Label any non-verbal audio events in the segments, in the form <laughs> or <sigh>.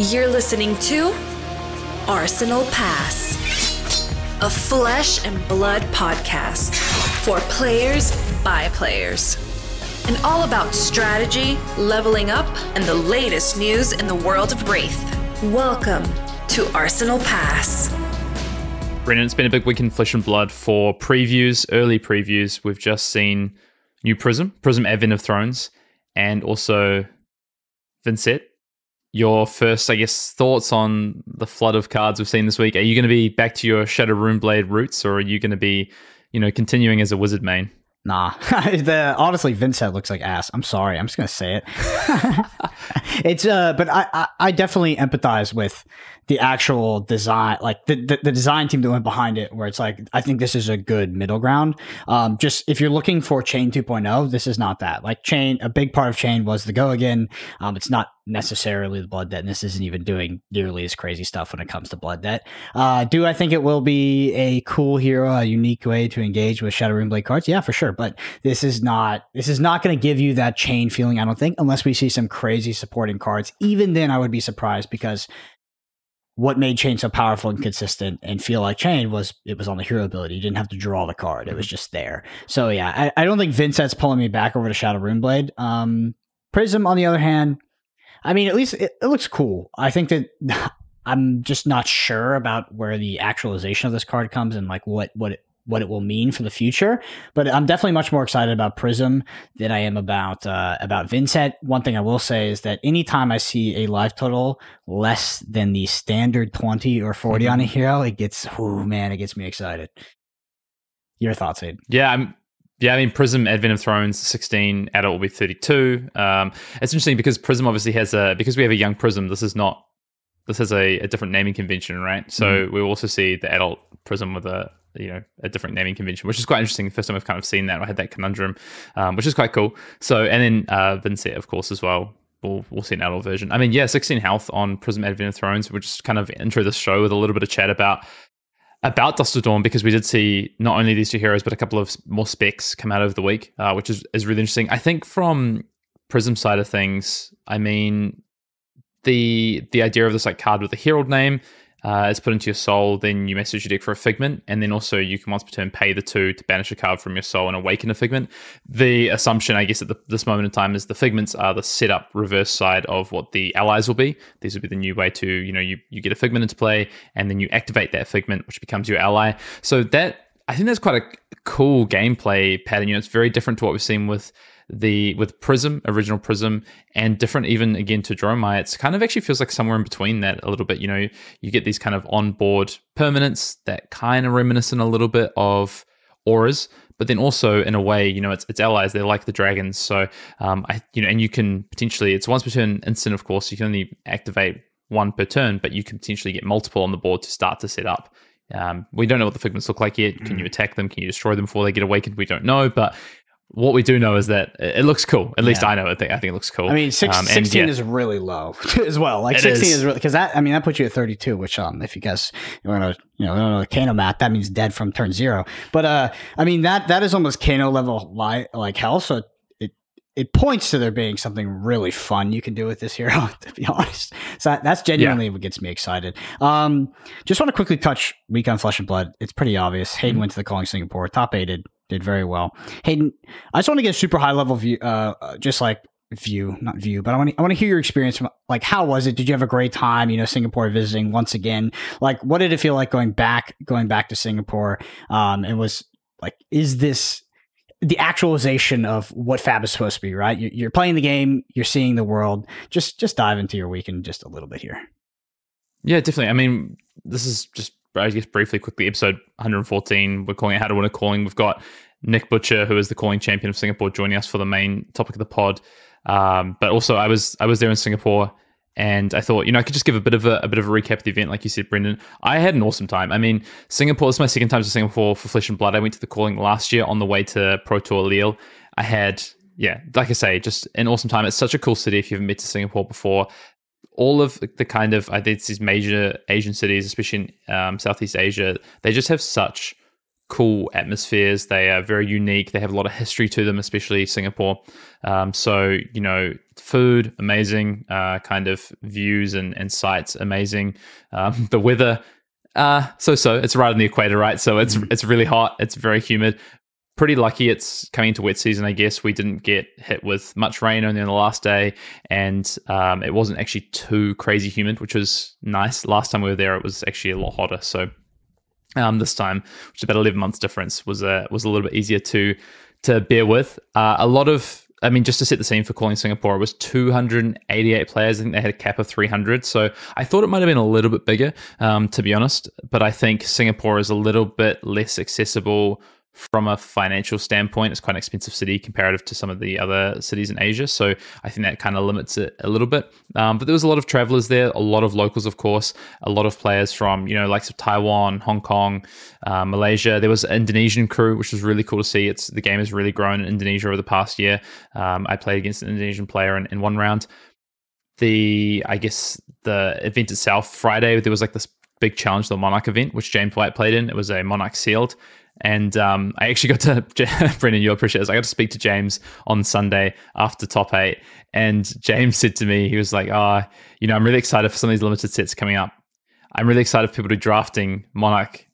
You're listening to Arsenal Pass, a flesh and blood podcast for players by players. And all about strategy, leveling up, and the latest news in the world of Rathe. Welcome to Arsenal Pass. Brendan, it's been a big week in Flesh and Blood for previews, early previews. We've just seen New Prism, Prism Advent of Thrones, and also Vynnset. Your first, I guess, thoughts on the flood of cards we've seen this week. Are you going to be back to your Shadow Room Runeblade roots, or are you going to be, you know, continuing as a wizard main? Nah, <laughs> the honestly, Vynnset looks like ass. I'm sorry, I'm just gonna say it. <laughs> it's uh, but I, I, I definitely empathize with the actual design, like the, the, the design team that went behind it. Where it's like, I think this is a good middle ground. Um, just if you're looking for Chane 2.0, this is not that. Like Chane, a big part of Chane was the go again. Um, it's not necessarily the blood debt, and this isn't even doing nearly as crazy stuff when it comes to blood debt. Uh, do I think it will be a cool hero, a unique way to engage with Shadow Runeblade cards? Yeah, for sure. But this is not this is not going to give you that Chane feeling. I don't think, unless we see some crazy supporting cards. Even then, I would be surprised because what made Chane so powerful and consistent and feel like Chane was it was on the hero ability. You didn't have to draw the card; it was just there. So yeah, I, I don't think Vynnset's pulling me back over to Shadow Runeblade. Um, Prism, on the other hand, I mean, at least it, it looks cool. I think that <laughs> I'm just not sure about where the actualization of this card comes and like what what it, what it will mean for the future. But I'm definitely much more excited about Prism than I am about uh, about Vynnset. One thing I will say is that anytime I see a life total less than the standard 20 or 40 mm-hmm. on a hero, it gets oh man, it gets me excited. Your thoughts, Aid? Yeah, I'm yeah, I mean, Prism Advent of Thrones 16, adult will be 32. Um, it's interesting because Prism obviously has a, because we have a young Prism, this is not, this has a, a different naming convention, right? So mm. we also see the adult Prism with a, you know, a different naming convention, which is quite interesting. First time I've kind of seen that, I had that conundrum, um, which is quite cool. So, and then uh, Vynnset, of course, as well. We'll, we'll see an adult version. I mean, yeah, 16 health on Prism Advent of Thrones. We'll just kind of intro the show with a little bit of chat about about Dusk Dawn because we did see not only these two heroes but a couple of more specs come out of the week, uh, which is is really interesting. I think from Prism side of things, I mean the the idea of this like card with a herald name uh, is put into your soul, then you message your deck for a figment, and then also you can once per turn pay the two to banish a card from your soul and awaken a figment. The assumption, I guess, at the, this moment in time is the figments are the setup reverse side of what the allies will be. These will be the new way to, you know, you, you get a figment into play, and then you activate that figment, which becomes your ally. So that I think that's quite a cool gameplay pattern. You know, it's very different to what we've seen with the with Prism, original Prism, and different even again to Dromai, it's kind of actually feels like somewhere in between that a little bit. You know, you get these kind of onboard permanents that kind of reminiscent a little bit of auras, but then also in a way, you know, it's it's allies. They're like the dragons. So, um, I you know, and you can potentially it's once per turn instant. Of course, you can only activate one per turn, but you can potentially get multiple on the board to start to set up. Um, we don't know what the figments look like yet. Can you mm. attack them? Can you destroy them before they get awakened? We don't know, but what we do know is that it looks cool. At least yeah. I know. I think I think it looks cool. I mean, six, um, 16 yeah. is really low <laughs> as well. Like it sixteen is, is really because that. I mean, that puts you at thirty two. Which, um, if you guys you want to, you know, know the Kano math, that means dead from turn zero. But uh, I mean that that is almost Kano level li- like hell. So it it points to there being something really fun you can do with this hero. <laughs> To be honest, so that, that's genuinely yeah. what gets me excited. Um, just want to quickly touch week on Flesh and Blood. It's pretty obvious. Hayden mm-hmm. went to the calling Singapore, top aided did very well. Hayden, I just want to get a super high level view, uh, uh, just like view, not view, but I want to, I want to hear your experience. From, like, how was it? Did you have a great time? You know, Singapore visiting once again. Like, what did it feel like going back, going back to Singapore? Um, and was like, is this the actualization of what Fab is supposed to be? Right? You're, you're playing the game, you're seeing the world. Just, just dive into your weekend just a little bit here. Yeah, definitely. I mean, this is just I guess briefly, quickly, episode 114. We're calling it How to Win a Calling. We've got Nick Butcher, who is the calling champion of Singapore, joining us for the main topic of the pod. Um, but also, I was I was there in Singapore, and I thought, you know, I could just give a bit of a, a, bit of a recap of the event, like you said, Brendan. I had an awesome time. I mean, Singapore. This is my second time to Singapore for Flesh and Blood. I went to the calling last year on the way to Pro Tour Lille. I had yeah, like I say, just an awesome time. It's such a cool city if you haven't been to Singapore before all of the kind of I think these major Asian cities, especially in um, Southeast Asia, they just have such cool atmospheres. They are very unique. They have a lot of history to them, especially Singapore. Um, so you know, food amazing, uh, kind of views and, and sights amazing. Um, <laughs> the weather, uh, so so. It's right on the equator, right? So it's mm. it's really hot. It's very humid. Pretty lucky it's coming into wet season, I guess. We didn't get hit with much rain only on the last day, and um, it wasn't actually too crazy humid, which was nice. Last time we were there, it was actually a lot hotter. So um, this time, which is about eleven months difference, was a was a little bit easier to to bear with. Uh, a lot of I mean, just to set the scene for calling Singapore, it was 288 players. I think they had a cap of 300. So I thought it might have been a little bit bigger, um, to be honest. But I think Singapore is a little bit less accessible from a financial standpoint, it's quite an expensive city comparative to some of the other cities in Asia. So I think that kind of limits it a little bit. Um, but there was a lot of travelers there, a lot of locals, of course, a lot of players from, you know, likes of Taiwan, Hong Kong, uh, Malaysia. There was an Indonesian crew, which was really cool to see. It's The game has really grown in Indonesia over the past year. Um, I played against an Indonesian player in, in one round. The, I guess, the event itself, Friday, there was like this big challenge, the Monarch event, which James White played in. It was a Monarch sealed. And um, I actually got to, <laughs> Brendan, you'll appreciate this. I got to speak to James on Sunday after top eight. And James <laughs> said to me, he was like, oh, you know, I'm really excited for some of these limited sets coming up. I'm really excited for people to be drafting Monarch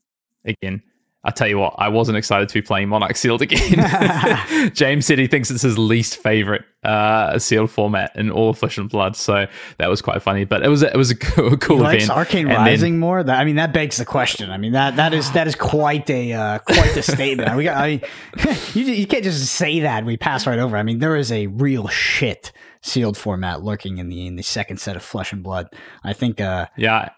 again. I tell you what, I wasn't excited to be playing Monarch Sealed again. <laughs> James said he thinks it's his least favorite uh, sealed format in all of Flesh and Blood, so that was quite funny. But it was a, it was a <laughs> cool, cool he likes. Arcane and Rising then, more. That, I mean, that begs the question. I mean that that is that is quite a uh, quite a statement. we got, I mean, <laughs> you you can't just say that. we pass right over. I mean, there is a real shit sealed format lurking in the in the second set of Flesh and Blood. I think. Uh, yeah.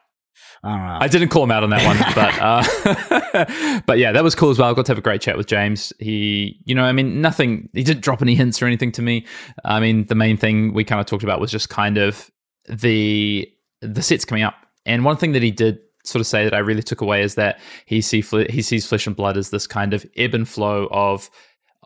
I don't know. I didn't call him out on that one, <laughs> but uh, <laughs> but yeah, that was cool as well. I got to have a great chat with James. He, you know, I mean, nothing. He didn't drop any hints or anything to me. I mean, the main thing we kind of talked about was just kind of the the sets coming up. And one thing that he did sort of say that I really took away is that he see he sees Flesh and Blood as this kind of ebb and flow of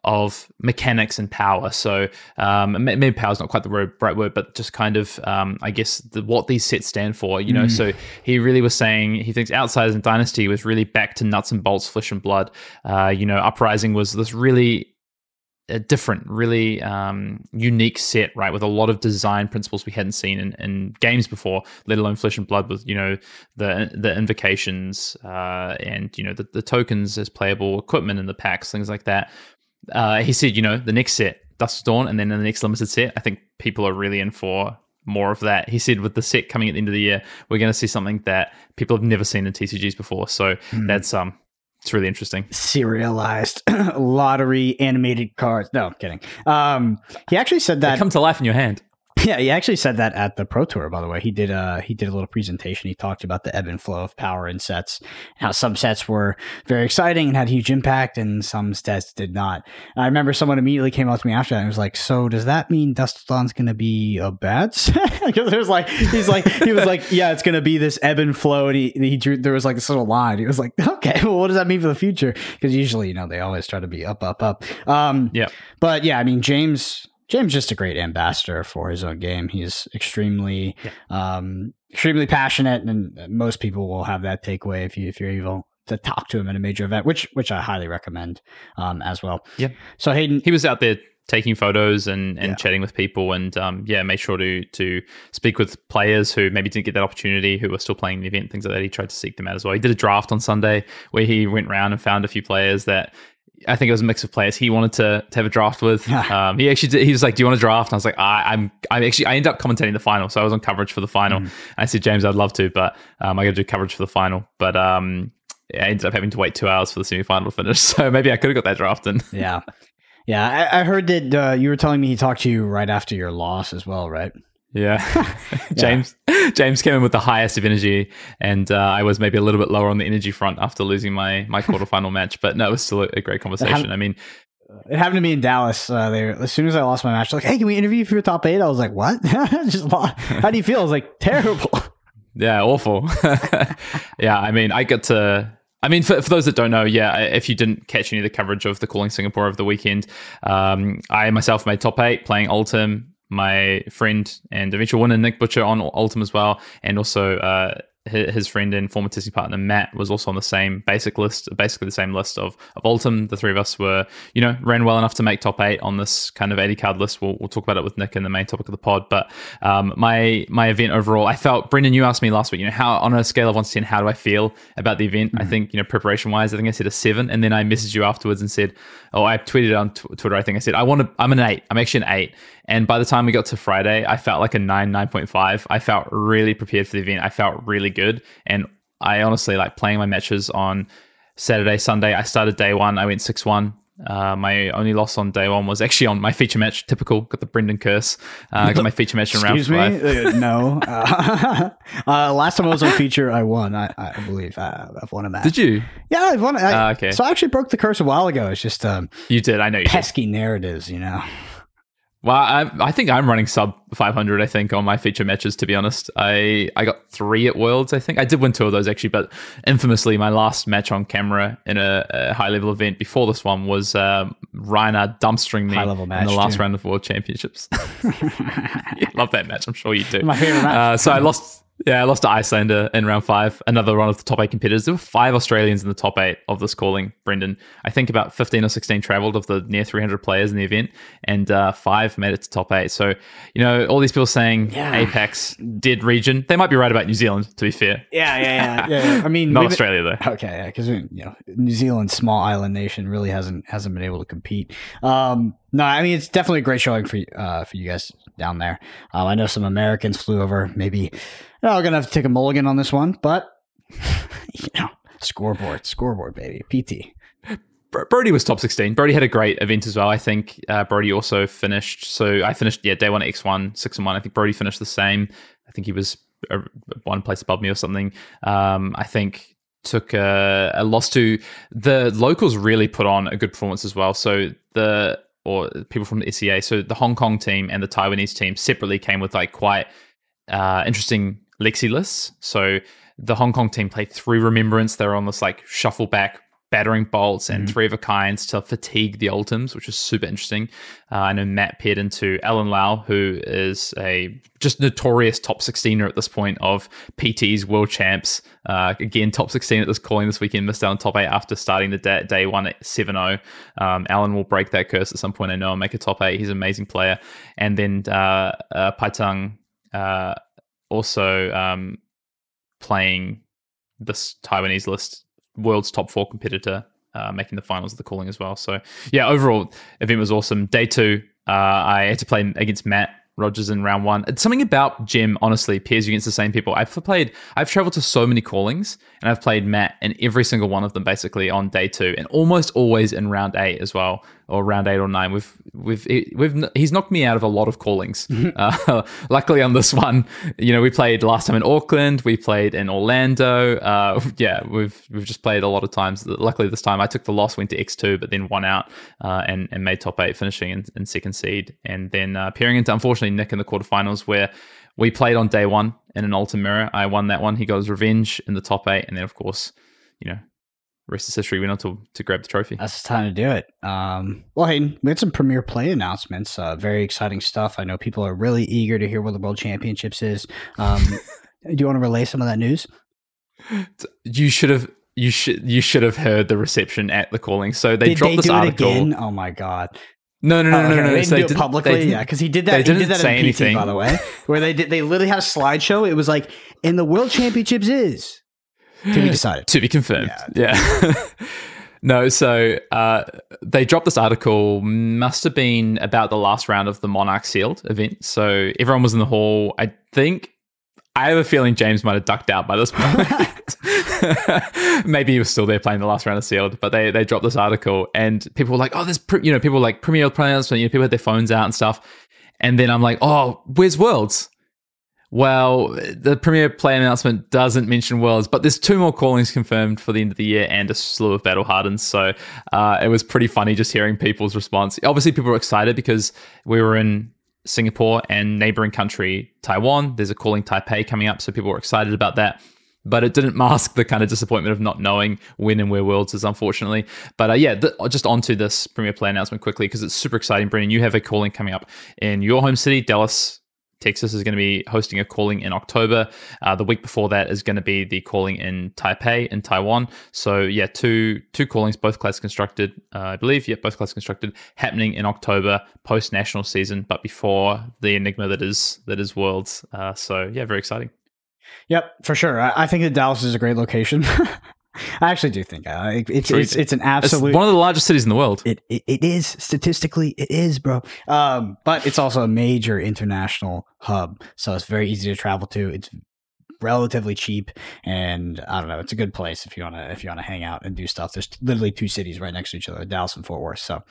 of mechanics and power. So um, maybe power is not quite the right word, but just kind of, um, I guess, the, what these sets stand for. You know, mm. so he really was saying he thinks Outsiders and Dynasty was really back to nuts and bolts, flesh and blood. Uh, you know, Uprising was this really a different, really um, unique set, right? With a lot of design principles we hadn't seen in, in, games before, let alone Flesh and Blood, with you know the the invocations uh, and you know the, the tokens as playable equipment in the packs, things like that uh, he said, you know, the next set, Dust Dawn, and then in the next limited set, I think people are really in for more of that. He said with the set coming at the end of the year, we're going to see something that people have never seen in TCGs before. So mm. that's um, it's really interesting. Serialized <coughs> lottery animated cards. No, I'm kidding. Um, he actually said that they come to life in your hand. Yeah, he actually said that at the Pro Tour. By the way, he did. Uh, he did a little presentation. He talked about the ebb and flow of power in sets, how some sets were very exciting and had huge impact, and some sets did not. And I remember someone immediately came up to me after that and was like, "So does that mean Dust Dawn's going to be a bad set?" <laughs> Because was like he's like he was like, "Yeah, it's going to be this ebb and flow." And he he drew there was like this little line. He was like, "Okay, well, what does that mean for the future?" Because usually, you know, they always try to be up, up, up. Um, yeah. But yeah, I mean, James James just a great ambassador for his own game. He's extremely, yeah. um, extremely passionate, and most people will have that takeaway if you if you're able to talk to him at a major event, which which I highly recommend um, as well. Yeah. So Hayden, he was out there taking photos and, and yeah. chatting with people, and um, yeah, made sure to to speak with players who maybe didn't get that opportunity, who were still playing the event, things like that. He tried to seek them out as well. He did a draft on Sunday where he went around and found a few players that I think it was a mix of players he wanted to, to have a draft with. um, he actually did, he was like, "Do you want to draft?" And I was like, I, "I'm I actually I ended up commentating the final, so I was on coverage for the final." Mm. I said, "James, I'd love to, but um, I got to do coverage for the final." But um, I ended up having to wait two hours for the semi final to finish, <laughs> so maybe I could have got that draft in. yeah, yeah. I, I heard that uh, you were telling me he talked to you right after your loss as well, right? Yeah. <laughs> <laughs> James yeah. James came in with the highest of energy, and uh, I was maybe a little bit lower on the energy front after losing my my quarterfinal <laughs> match. But no, it was still a, a great conversation. I mean, it happened to me in Dallas. Uh, they as soon as I lost my match, like, "Hey, can we interview you for your top eight? I was like, "What? Just how do you feel?" I was like, "Terrible." Yeah, awful. yeah, I mean, I got to. I mean, for, for those that don't know, yeah, if you didn't catch any of the coverage of the Calling Singapore over the weekend, um, I myself made top eight playing Oldhim my friend and eventual winner Nick Butcher on Oldhim as well, and also uh, his friend and former testing partner Matt was also on the same basic list, basically the same list of of Oldhim. The three of us were, you know, ran well enough to make top eight on this kind of 80 card list. We'll, we'll talk about it with Nick in the main topic of the pod. But um, my my event overall, I felt Brendan, you asked me last week, you know, how on a scale of one to ten, how do I feel about the event? Mm-hmm. I think you know, preparation wise, I think I said a seven, and then I messaged you afterwards and said, oh, I tweeted on t- Twitter. I think I said I want to. I'm an eight. I'm actually an eight. And by the time we got to Friday, I felt like a nine, nine point five. I felt really prepared for the event. I felt really good, and I honestly like playing my matches on Saturday, Sunday. I started day one. I went six one. Uh, my only loss on day one was actually on my feature match. Typical, got the Brendan curse. Uh, I got my feature match in round Excuse five. me? Uh, <laughs> no. Uh, <laughs> uh, last time I was on feature, I won. I, I believe I, have won a match. Did you? Yeah, I've won. I, Ah, okay. So I actually broke the curse a while ago. It's just um, You did. I know you did. pesky narratives, you know. Well, I, I think I'm running sub 500. I think on my feature matches. To be honest, I I got three at Worlds. I think I did win two of those actually, but infamously, my last match on camera in a, a high level event before this one was um, Reiner dumpstering me in match, the last too. round of World Championships. <laughs> yeah, love that match. I'm sure you do. <laughs> My favorite match. Uh, so I lost. Yeah, I lost to Icelander in round five. Another one of the top eight competitors. There were five Australians in the top eight of this calling, Brendan. I think about 15 or 16 traveled of the near 300 players in the event, and uh, five made it to top eight. So, you know, all these people saying Yeah. APAC did region. They might be right about New Zealand, to be fair. Yeah, yeah, yeah. <laughs> yeah, yeah. I mean, Not we've- Australia, though. Okay, yeah, because you know New Zealand, small island nation, really hasn't hasn't been able to compete. Um, no, I mean it's definitely a great showing for you- uh, for you guys down there. Um, I know some Americans flew over. Maybe you know, we're gonna have to take a mulligan on this one, but <laughs> you know, scoreboard, scoreboard, baby, PT. Brody was top 16. Brody had a great event as well. I think uh, Brody also finished. So I finished, yeah, day one X1, 6 and 1. I think Brody finished the same. I think he was uh, one place above me or something. Um, I think took a, a loss to the locals, really put on a good performance as well. So the, or people from the SEA. So the Hong Kong team and the Taiwanese team separately came with like quite uh, interesting Lexi lists. So the Hong Kong team played three Remembrance. They were on this like shuffle back battering bolts and three of a kinds to fatigue the Oldhims, which is super interesting. Uh, I know Matt paired into Alan Lau, who is a just notorious top 16er at this point of PT's world champs. Uh, again, top 16 at this calling this weekend, missed out on top eight after starting the day, day one at 7 0. Um, Alan will break that curse at some point, I know, and make a top eight. He's an amazing player. And then uh, uh, Paitang uh, also um, playing this Taiwanese list, world's top four competitor, uh, making the finals of the calling as well. So yeah, overall event was awesome. Day two, uh, I had to play against Matt Rodgers in round one. It's something about GEM, honestly, pairs you against the same people. I've played, I've traveled to so many callings, and I've played Matt in every single one of them basically on day two, and almost always in round eight as well, or round eight or nine. We've we've we've he's knocked me out of a lot of callings. <laughs> uh, <laughs> luckily on this one, you know, we played last time in Auckland, we played in Orlando. Uh, <laughs> yeah, we've we've just played a lot of times. Luckily this time I took the loss, went to X two, but then won out uh, and and made top eight, finishing in, in second seed, and then uh, peering into unfortunately Nick in the quarterfinals where we played on day one in an Mirror. I won that one. He got his revenge in the top eight, and then of course, you know, rest is history. We went on to to grab the trophy. That's the time to do it. Um, well, Hayden, we had some premier play announcements. Uh, very exciting stuff. I know people are really eager to hear what the World Championships is. Um, <laughs> do you want to relay some of that news? You should have. You should you should have heard the reception at the calling. So they Did dropped they this article. again? Oh my god! No, no, no, Oh, no, okay. no, no. They didn't do it didn't- publicly, they yeah, because he did that. He didn't did that say in PT, anything. by the way, where they did. They literally had a slideshow. It was like, "In the World Championships is to be <gasps> decided." to be confirmed. Yeah. <laughs> no, so uh, they dropped this article, must have been about the last round of the Monarch Sealed event. So everyone was in the hall. I think, I have a feeling James might have ducked out by this point. <laughs> <laughs> Maybe he was still there playing the last round of Sealed, but they, they dropped this article and people were like, oh, there's, you know, people like Premier players, you know, people had their phones out and stuff. And then I'm like, oh, where's Worlds? Well, the premier play announcement doesn't mention Worlds, but there's two more callings confirmed for the end of the year and a slew of Battle Hardens. So uh, it was pretty funny just hearing people's response. Obviously, people were excited because we were in Singapore and neighboring country Taiwan. There's a calling Taipei coming up, so people were excited about that. But it didn't mask the kind of disappointment of not knowing when and where Worlds is, unfortunately. But uh, yeah, th- just onto this Premier Play announcement quickly because it's super exciting. Brendan, you have a calling coming up in your home city, Dallas, Texas is going to be hosting a calling in October. Uh, the week before that is going to be the calling in Taipei in Taiwan. So yeah, two two callings, both class constructed, uh, I believe. Yeah, both class constructed, happening in October post national season, but before the enigma that is that is Worlds. Uh, so yeah, very exciting. Yep, for sure. I, I think that Dallas is a great location. <laughs> I actually do think uh, it's, it's it's an absolute it's one of the largest cities in the world. It, it it is statistically it is, bro. Um, but it's also a major international hub, so it's very easy to travel to. It's relatively cheap, and I don't know. It's a good place if you wanna if you wanna hang out and do stuff. There's literally two cities right next to each other, Dallas and Fort Worth. So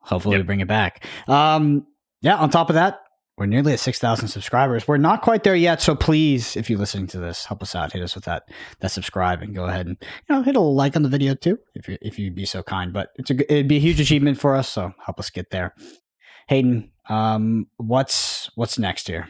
hopefully yep. we bring it back. Um, yeah. On top of that, we're nearly at 6,000 subscribers. We're not quite there yet. So please, if you're listening to this, help us out. Hit us with that, that subscribe and go ahead and, you know, hit a like on the video too, if you, if you'd be so kind, but it's a, it'd be a huge achievement for us. So help us get there. Hayden, um, what's, what's next here?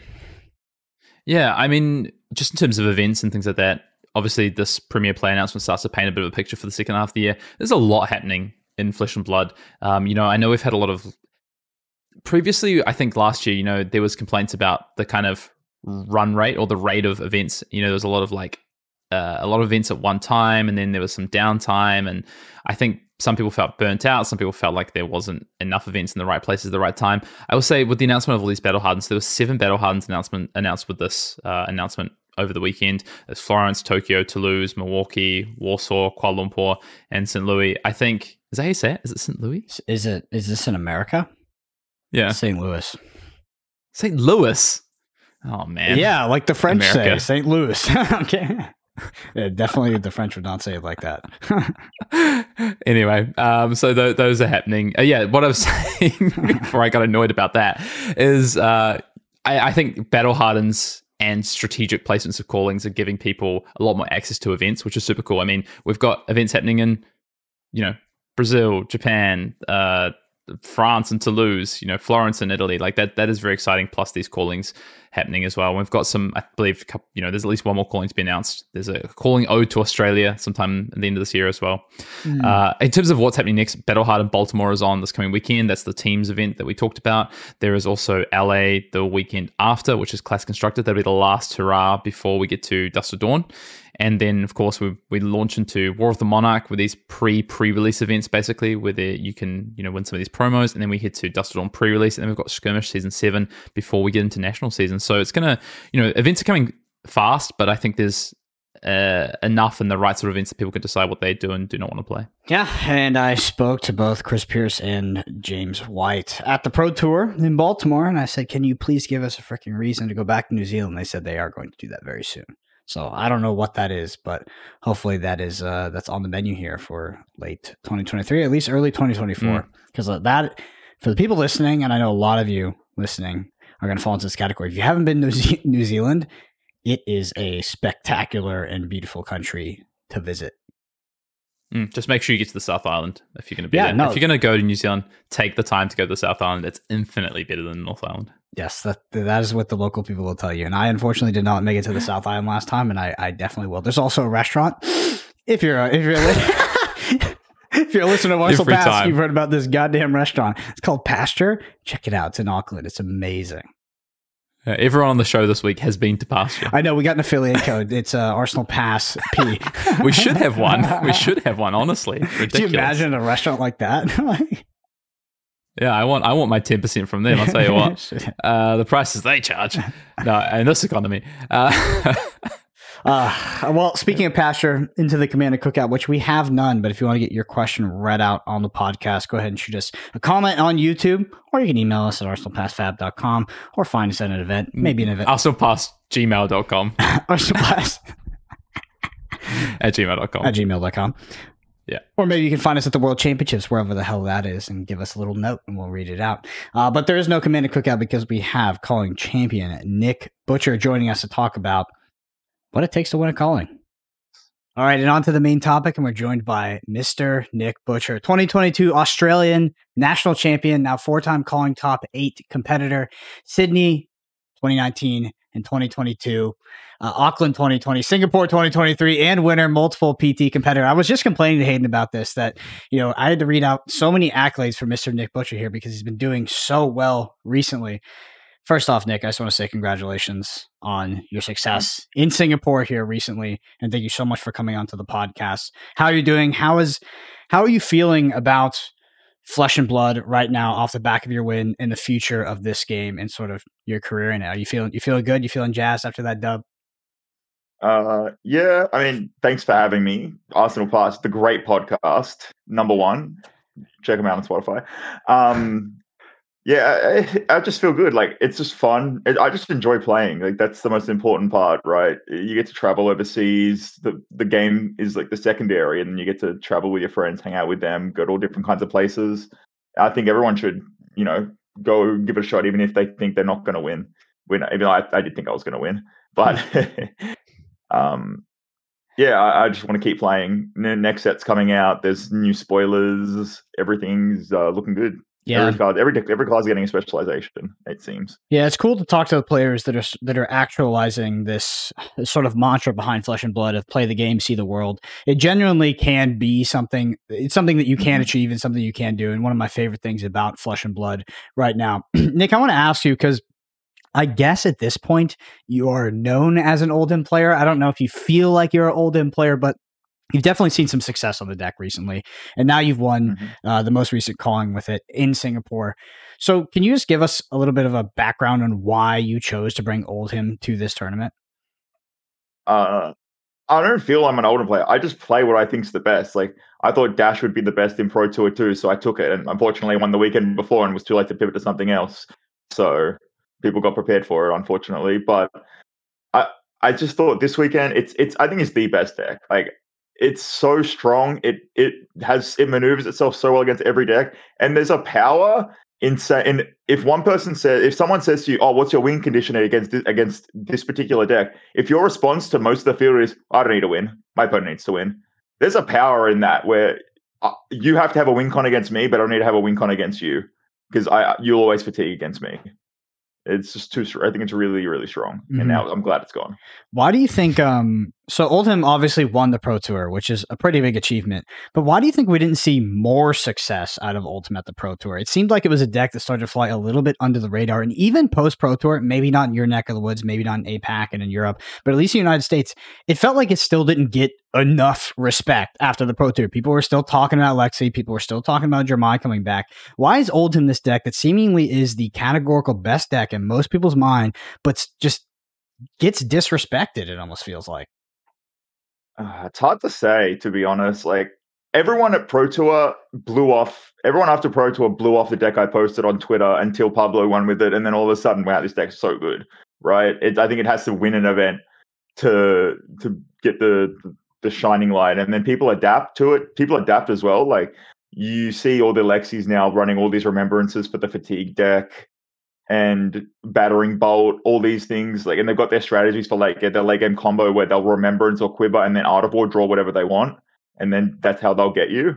Yeah. I mean, just in terms of events and things like that, obviously this premier play announcement starts to paint a bit of a picture for the second half of the year. There's a lot happening in Flesh and Blood. Um, you know, I know we've had a lot of previously, I think last year, you know, there was complaints about the kind of run rate or the rate of events. You know, there was a lot of like uh, a lot of events at one time, and then there was some downtime, and I think some people felt burnt out. Some people felt like there wasn't enough events in the right places at the right time. I will say with the announcement of all these battle hardens, there were seven battle hardens announcement announced with this uh, announcement over the weekend. There's Florence, Tokyo, Toulouse, Milwaukee, Warsaw, Kuala Lumpur, and St. Louis. I think is that how you say it? Is it St. Louis? Is it? Is this in America? Yeah. St. Louis. St. Louis. Oh man. Yeah, like the French America. say, St. Louis. <laughs> okay. Yeah, definitely the French would not say it like that. <laughs> anyway, um, so th- those are happening. Uh, yeah, what I was <laughs> saying before I got annoyed about that is uh, I, I think battle hardens and strategic placements of callings are giving people a lot more access to events, which is super cool. I mean, we've got events happening in, you know, Brazil, Japan, uh, France and Toulouse, you know, Florence and Italy, like that, that is very exciting. Plus these callings happening as well. We've got some, I believe, you know, there's at least one more calling to be announced. There's a calling ode to Australia sometime at the end of this year as well. Mm. Uh, in terms of what's happening next, Battle Hard in Baltimore is on this coming weekend. That's the teams event that we talked about. There is also LA the weekend after, which is class constructed. That'll be the last hurrah before we get to Dust of Dawn. And then, of course, we we launch into War of the Monarch with these pre pre release events, basically, where you can you know win some of these promos, and then we head to Dust of Dawn pre release, and then we've got Skirmish season seven before we get into national season. So it's gonna you know events are coming fast, but I think there's uh, enough and the right sort of events that people can decide what they do and do not want to play. Yeah, and I spoke to both Chris Pierce and James White at the Pro Tour in Baltimore, and I said, "Can you please give us a freaking reason to go back to New Zealand?" They said they are going to do that very soon. So I don't know what that is, but hopefully that is uh, that's on the menu here for late 2023, at least early 2024. Because mm. that for the people listening, and I know a lot of you listening are going to fall into this category. If you haven't been to New, New Zealand, it is a spectacular and beautiful country to visit. Mm, just make sure you get to the South Island if you're going to be yeah, there. No. If you're going to go to New Zealand, take the time to go to the South Island. It's infinitely better than North Island. Yes, that that is what the local people will tell you. And I unfortunately did not make it to the South Island last time, and I, I definitely will. There's also a restaurant. If you're if you're <laughs> if you're listening to Marcel Pass, time. you've heard about this goddamn restaurant. It's called Pasture. Check it out. It's in Auckland. It's amazing. Uh, everyone on the show this week has been to Pasture. I know we got an affiliate code. It's uh, Arsenal Pass P. <laughs> we should have one. We <laughs> should have one. Honestly, Ridiculous. do you imagine a restaurant like that? <laughs> yeah, I want I want my ten percent from them. I'll tell you what, uh, the prices they charge. No, in this economy. Uh, well, speaking of pasture, into the Commander Cookout, which we have none, but if you want to get your question read out on the podcast, go ahead and shoot us a comment on YouTube, or you can email us at arsenalpassfab.com or find us at an event, maybe an event. Arsenalpassgmail.com. arsenalpass. <laughs> <laughs> at gmail.com. At gmail.com. Yeah. Or maybe you can find us at the World Championships, wherever the hell that is, and give us a little note and we'll read it out. Uh, but there is no Commander Cookout because we have calling champion Nick Butcher joining us to talk about what it takes to win a calling. All right, and on to the main topic, and we're joined by Mr. Nick Butcher, 2022 Australian national champion, now four time calling top eight competitor, Sydney 2019 and 2022, uh, Auckland 2020, Singapore 2023, and winner, multiple PT competitor. I was just complaining to Hayden about this that, you know, I had to read out so many accolades for Mr. Nick Butcher here because he's been doing so well recently First off, Nick, I just want to say congratulations on your success in Singapore here recently, and thank you so much for coming onto the podcast. How are you doing? How is how are you feeling about flesh and blood right now off the back of your win in the future of this game and sort of your career in it? Are you feeling you feeling good? You feeling jazzed after that dub? Uh, yeah. I mean, thanks for having me. Arsenal Pass, the great podcast, number one. Check them out on Spotify. Um, yeah, I, I, just feel good. Like it's just fun. I just enjoy playing. Like that's the most important part, right? You get to travel overseas. The the game is like the secondary, and you get to travel with your friends, hang out with them, go to all different kinds of places. I think everyone should, you know, go give it a shot, even if they think they're not going to win. Win, even though I, I did think I was going to win, <laughs> but um, yeah, I, I just want to keep playing. Next set's coming out. There's new spoilers. Everything's uh, looking good. Yeah, every card, every every card's getting a specialization. It seems. Yeah, it's cool to talk to the players that are that are actualizing this sort of mantra behind Flesh and Blood of play the game, see the world. It genuinely can be something. It's something that you can mm-hmm. achieve and something you can do. And one of my favorite things about Flesh and Blood right now, <clears throat> Nick, I want to ask you because I guess at this point you are known as an Oldhim player. I don't know if you feel like you're an Oldhim player, but you've definitely seen some success on the deck recently, and now you've won mm-hmm. uh, the most recent calling with it in Singapore. So, can you just give us a little bit of a background on why you chose to bring Oldhim to this tournament? Uh, I don't feel I'm an Oldhim player. I just play what I think's the best. Like I thought Dash would be the best in Pro Tour too, so I took it. And unfortunately, I won the weekend before and was too late to pivot to something else. So people got prepared for it, unfortunately. But I I just thought this weekend it's it's I think it's the best deck. Like it's so strong. It it has it maneuvers itself so well against every deck, and there's a power in saying if one person says if someone says to you, "Oh, what's your win condition against this, against this particular deck?" If your response to most of the field is, "I don't need to win. My opponent needs to win," there's a power in that where uh, you have to have a win con against me, but I don't need to have a win con against you because I you'll always fatigue against me it's just too i think it's really really strong mm-hmm. and now i'm glad it's gone why do you think um so Oldhim obviously won the pro tour which is a pretty big achievement but why do you think we didn't see more success out of oldhim at the pro tour it seemed like it was a deck that started to fly a little bit under the radar and even post pro tour maybe not in your neck of the woods maybe not in apac and in europe but at least in the united states it felt like it still didn't get enough respect after the Pro Tour. People were still talking about Lexi. People were still talking about Dromai coming back. Why is Oldhim this deck that seemingly is the categorical best deck in most people's mind, but just gets disrespected? It almost feels like. Uh, it's hard to say, to be honest. Like everyone at Pro Tour blew off. Everyone after Pro Tour blew off the deck I posted on Twitter until Pablo won with it, and then all of a sudden, wow, this deck's so good, right? It, I think it has to win an event to to get the the shining light and then people adapt to it people adapt as well like you see all the lexis now running all these remembrances for the fatigue deck and battering bolt all these things like and they've got their strategies for like get their late game combo where they'll remembrance or quiver and then out of war draw whatever they want and then that's how they'll get you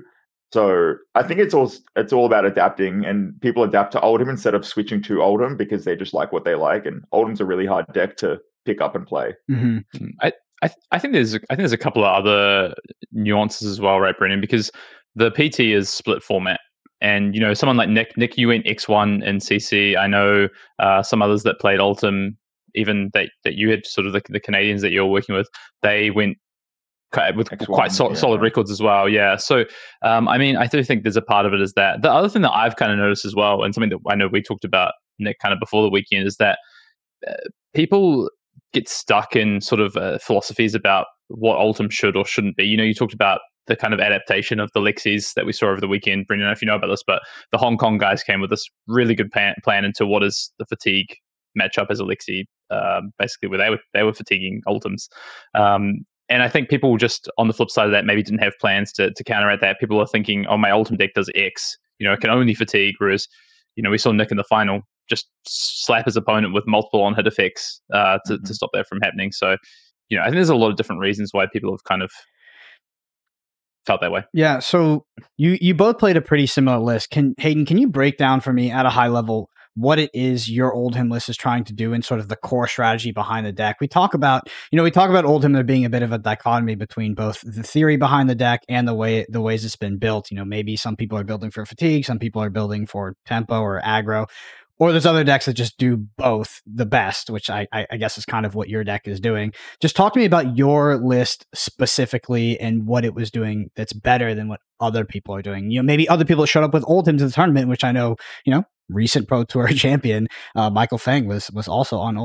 so I think it's all it's all about adapting, and people adapt to Oldhim instead of switching to Oldhim because they just like what they like. And Oldhim's a really hard deck to pick up and play. Mm-hmm. Hmm. I, I, th- I think there's I think there's a couple of other nuances as well, right, Brendan? Because the PT is split format, and you know someone like Nick Nick you went X one in CC. I know uh, some others that played Oldhim, even that that you had sort of the, the Canadians that you're working with, they went with X1, quite yeah. solid records as well. Yeah. So, um, I mean, I do think there's a part of it is that the other thing that I've kind of noticed as well, and something that I know we talked about Nick kind of before the weekend, is that uh, people get stuck in sort of uh, philosophies about what Oldhim should or shouldn't be. You know, you talked about the kind of adaptation of the Lexis that we saw over the weekend. Brendan, I don't know if you know about this, but the Hong Kong guys came with this really good plan, plan into what is the fatigue matchup as a Lexi, um, basically where they were they were fatiguing Oldhims. Um, and I think people just on the flip side of that maybe didn't have plans to to counteract that. People are thinking, oh, my Oldhim deck does X, you know, it can only fatigue, whereas you know we saw Nick in the final just slap his opponent with multiple on hit effects uh, to, mm-hmm. to stop that from happening. So, you know, I think there's a lot of different reasons why people have kind of felt that way. Yeah. So you you both played a pretty similar list. Can Hayden, can you break down for me at a high level what it is your Oldhim list is trying to do and sort of the core strategy behind the deck. We talk about, you know, we talk about Oldhim there being a bit of a dichotomy between both the theory behind the deck and the way the ways it's been built. You know, maybe some people are building for fatigue, some people are building for tempo or aggro or there's other decks that just do both the best, which I, I guess is kind of what your deck is doing. Just talk to me about your list specifically and what it was doing that's better than what other people are doing. You know, maybe other people showed up with old Oldhim to the tournament, which I know, you know, recent Pro Tour <laughs> champion uh, Michael Feng was was also on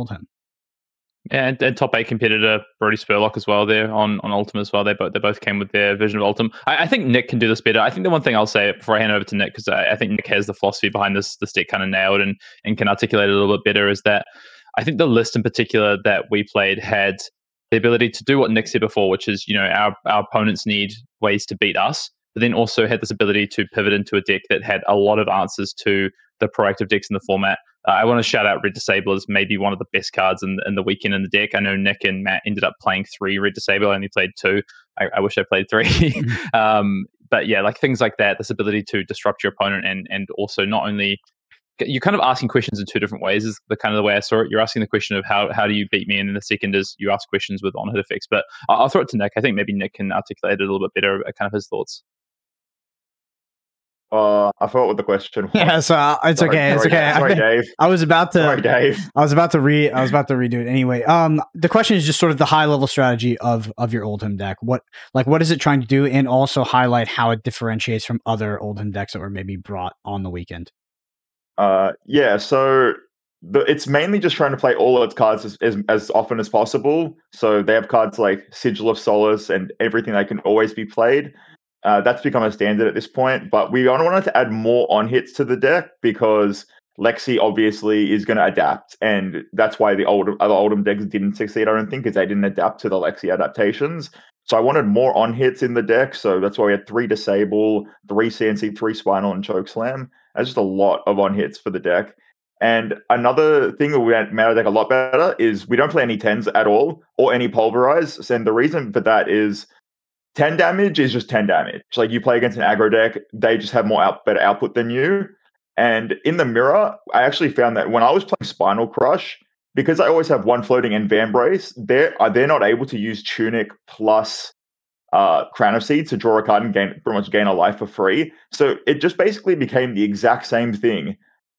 Oldhim. And, and, top eight competitor uh, Brody Spurlock as well there on on Oldhim as well. They both they both came with their vision of Oldhim. I, I, think Nick can do this better. I think the one thing I'll say before I hand over to Nick because I, I, think Nick has the philosophy behind this this deck kind of nailed and and can articulate it a little bit better is that I think the list in particular that we played had the ability to do what Nick said before, which is you know our our opponents need ways to beat us, but then also had this ability to pivot into a deck that had a lot of answers to the proactive decks in the format. Uh, I want to shout out Red Disable as maybe one of the best cards in, in the weekend in the deck. I know Nick and Matt ended up playing three Red Disable. I only played two. I, I wish I played three. Mm-hmm. <laughs> um, but yeah, like things like that, this ability to disrupt your opponent and and also not only you're kind of asking questions in two different ways is the kind of the way I saw it. You're asking the question of how how do you beat me, and then the second is you ask questions with on hit effects. But I'll, I'll throw it to Nick. I think maybe Nick can articulate it a little bit better, uh, kind of his thoughts. Uh, I forgot what the question was. <laughs> Yeah, so uh, it's sorry, okay. It's sorry, okay. Sorry, I, <laughs> Dave. I was about to. Sorry, Dave. I was about to re. I was about to redo it anyway. Um, the question is just sort of the high level strategy of of your Oldhim deck. What like what is it trying to do, and also highlight how it differentiates from other Oldhim decks that were maybe brought on the weekend. Uh, yeah. So the, it's mainly just trying to play all its cards as, as, as often as possible. So they have cards like Sigil of Solace and everything that can always be played. Uh, that's become a standard at this point, but we wanted to add more on hits to the deck because Lexi obviously is going to adapt, and that's why the old other Oldhim decks didn't succeed. I don't think because they didn't adapt to the Lexi adaptations. So I wanted more on hits in the deck, so that's why we had three disable, three CNC, three spinal, and choke slam. That's just a lot of on hits for the deck. And another thing that we made our deck a lot better is we don't play any tens at all or any pulverize. And the reason for that is 10 damage is just 10 damage. Like you play against an aggro deck, they just have more out, better output than you. And in the mirror, I actually found that when I was playing Spinal Crush, because I always have one floating and Vambrace, they're uh, they're not able to use Tunic plus uh, Crown of Seeds to draw a card and gain pretty much gain a life for free. So it just basically became the exact same thing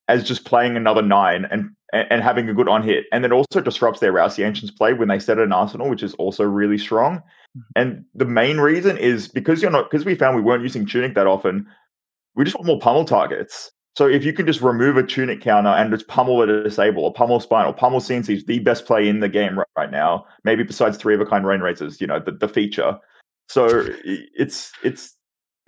as just playing another nine and and, having a good on hit. And it also disrupts their Rouse the Ancients play when they set an arsenal, which is also really strong. And the main reason is because you're not because we found we weren't using tunic that often. We just want more pummel targets. So if you can just remove a tunic counter and just pummel a disable or pummel spinal, pummel CNC is the best play in the game right, now. Maybe besides three of a kind Rainrazors, you know, the, the feature. So it's it's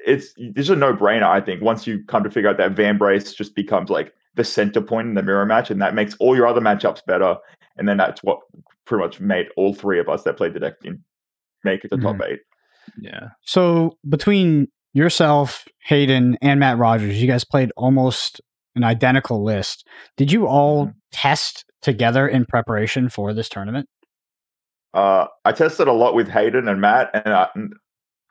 it's it's a no brainer. I think once you come to figure out that Vambrace just becomes like the center point in the mirror match, and that makes all your other matchups better. And then that's what pretty much made all three of us that played the deck in make it the mm-hmm. top eight. Yeah. So between yourself, Hayden, and Matt Rodgers, you guys played almost an identical list. Did you all mm-hmm. test together in preparation for this tournament? Uh, I tested a lot with Hayden and Matt, and I,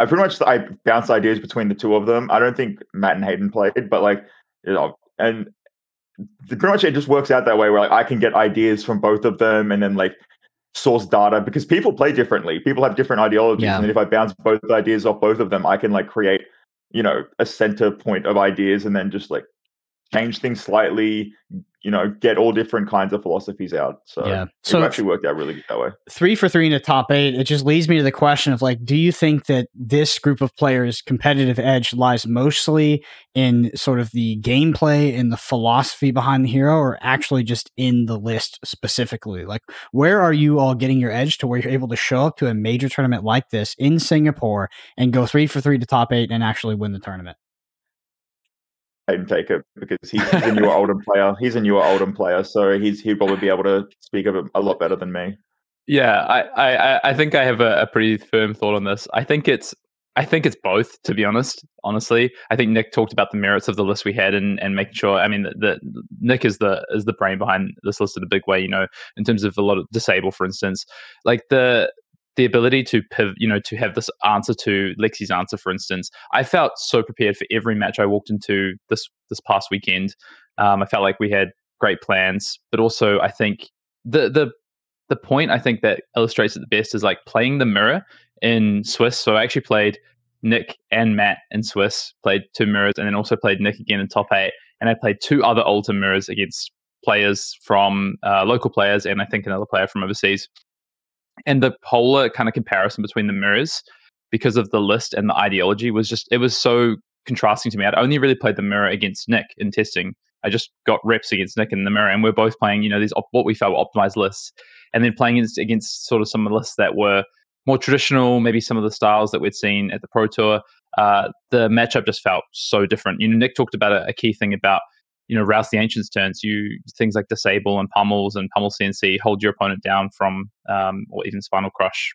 I pretty much I bounced ideas between the two of them. I don't think Matt and Hayden played, but like you know, and pretty much it just works out that way where like I can get ideas from both of them and then like source data because people play differently. People have different ideologies. Yeah. And if I bounce both ideas off both of them, I can like create, you know, a center point of ideas and then just like change things slightly, you know, get all different kinds of philosophies out. So yeah, so it actually worked out really good that way. Three for three in the top eight. It just leads me to the question of like, do you think that this group of players' competitive edge lies mostly in sort of the gameplay and the philosophy behind the hero, or actually just in the list specifically? Like, where are you all getting your edge to where you're able to show up to a major tournament like this in Singapore and go three for three to top eight and actually win the tournament? Hayden take it because he's, a newer <laughs> Oldhim player. He's a newer Oldhim player, so he's he'd probably be able to speak of it a lot better than me. Yeah, I, I, I think I have a, a pretty firm thought on this. I think it's I think it's both, to be honest. Honestly, I think Nick talked about the merits of the list we had and, and making sure. I mean, the, the, Nick is the is the brain behind this list in a big way. You know, in terms of a lot of disabled, for instance, like the the ability to you know to have this answer to Lexi's answer, for instance, I felt so prepared for every match I walked into this this past weekend. Um, I felt like we had great plans, but also I think the the the point I think that illustrates it the best is like playing the mirror in Swiss. So I actually played Nick and Matt in Swiss, played two mirrors, and then also played Nick again in top eight. And I played two other Oldhim mirrors against players from uh, local players and I think another player from overseas. And the polar kind of comparison between the mirrors because of the list and the ideology was just it was so contrasting to me. I'd only really played the mirror against Nick in testing. I just got reps against Nick in the mirror, and we're both playing, you know, these op- what we felt were optimized lists, and then playing against, against sort of some of the lists that were more traditional, maybe some of the styles that we'd seen at the Pro Tour. Uh, the matchup just felt so different. You know, Nick talked about a, a key thing about you know, Rouse the Ancients turns, you things like Disable and Pummels and Pummel CNC hold your opponent down from, um, or even Spinal Crush,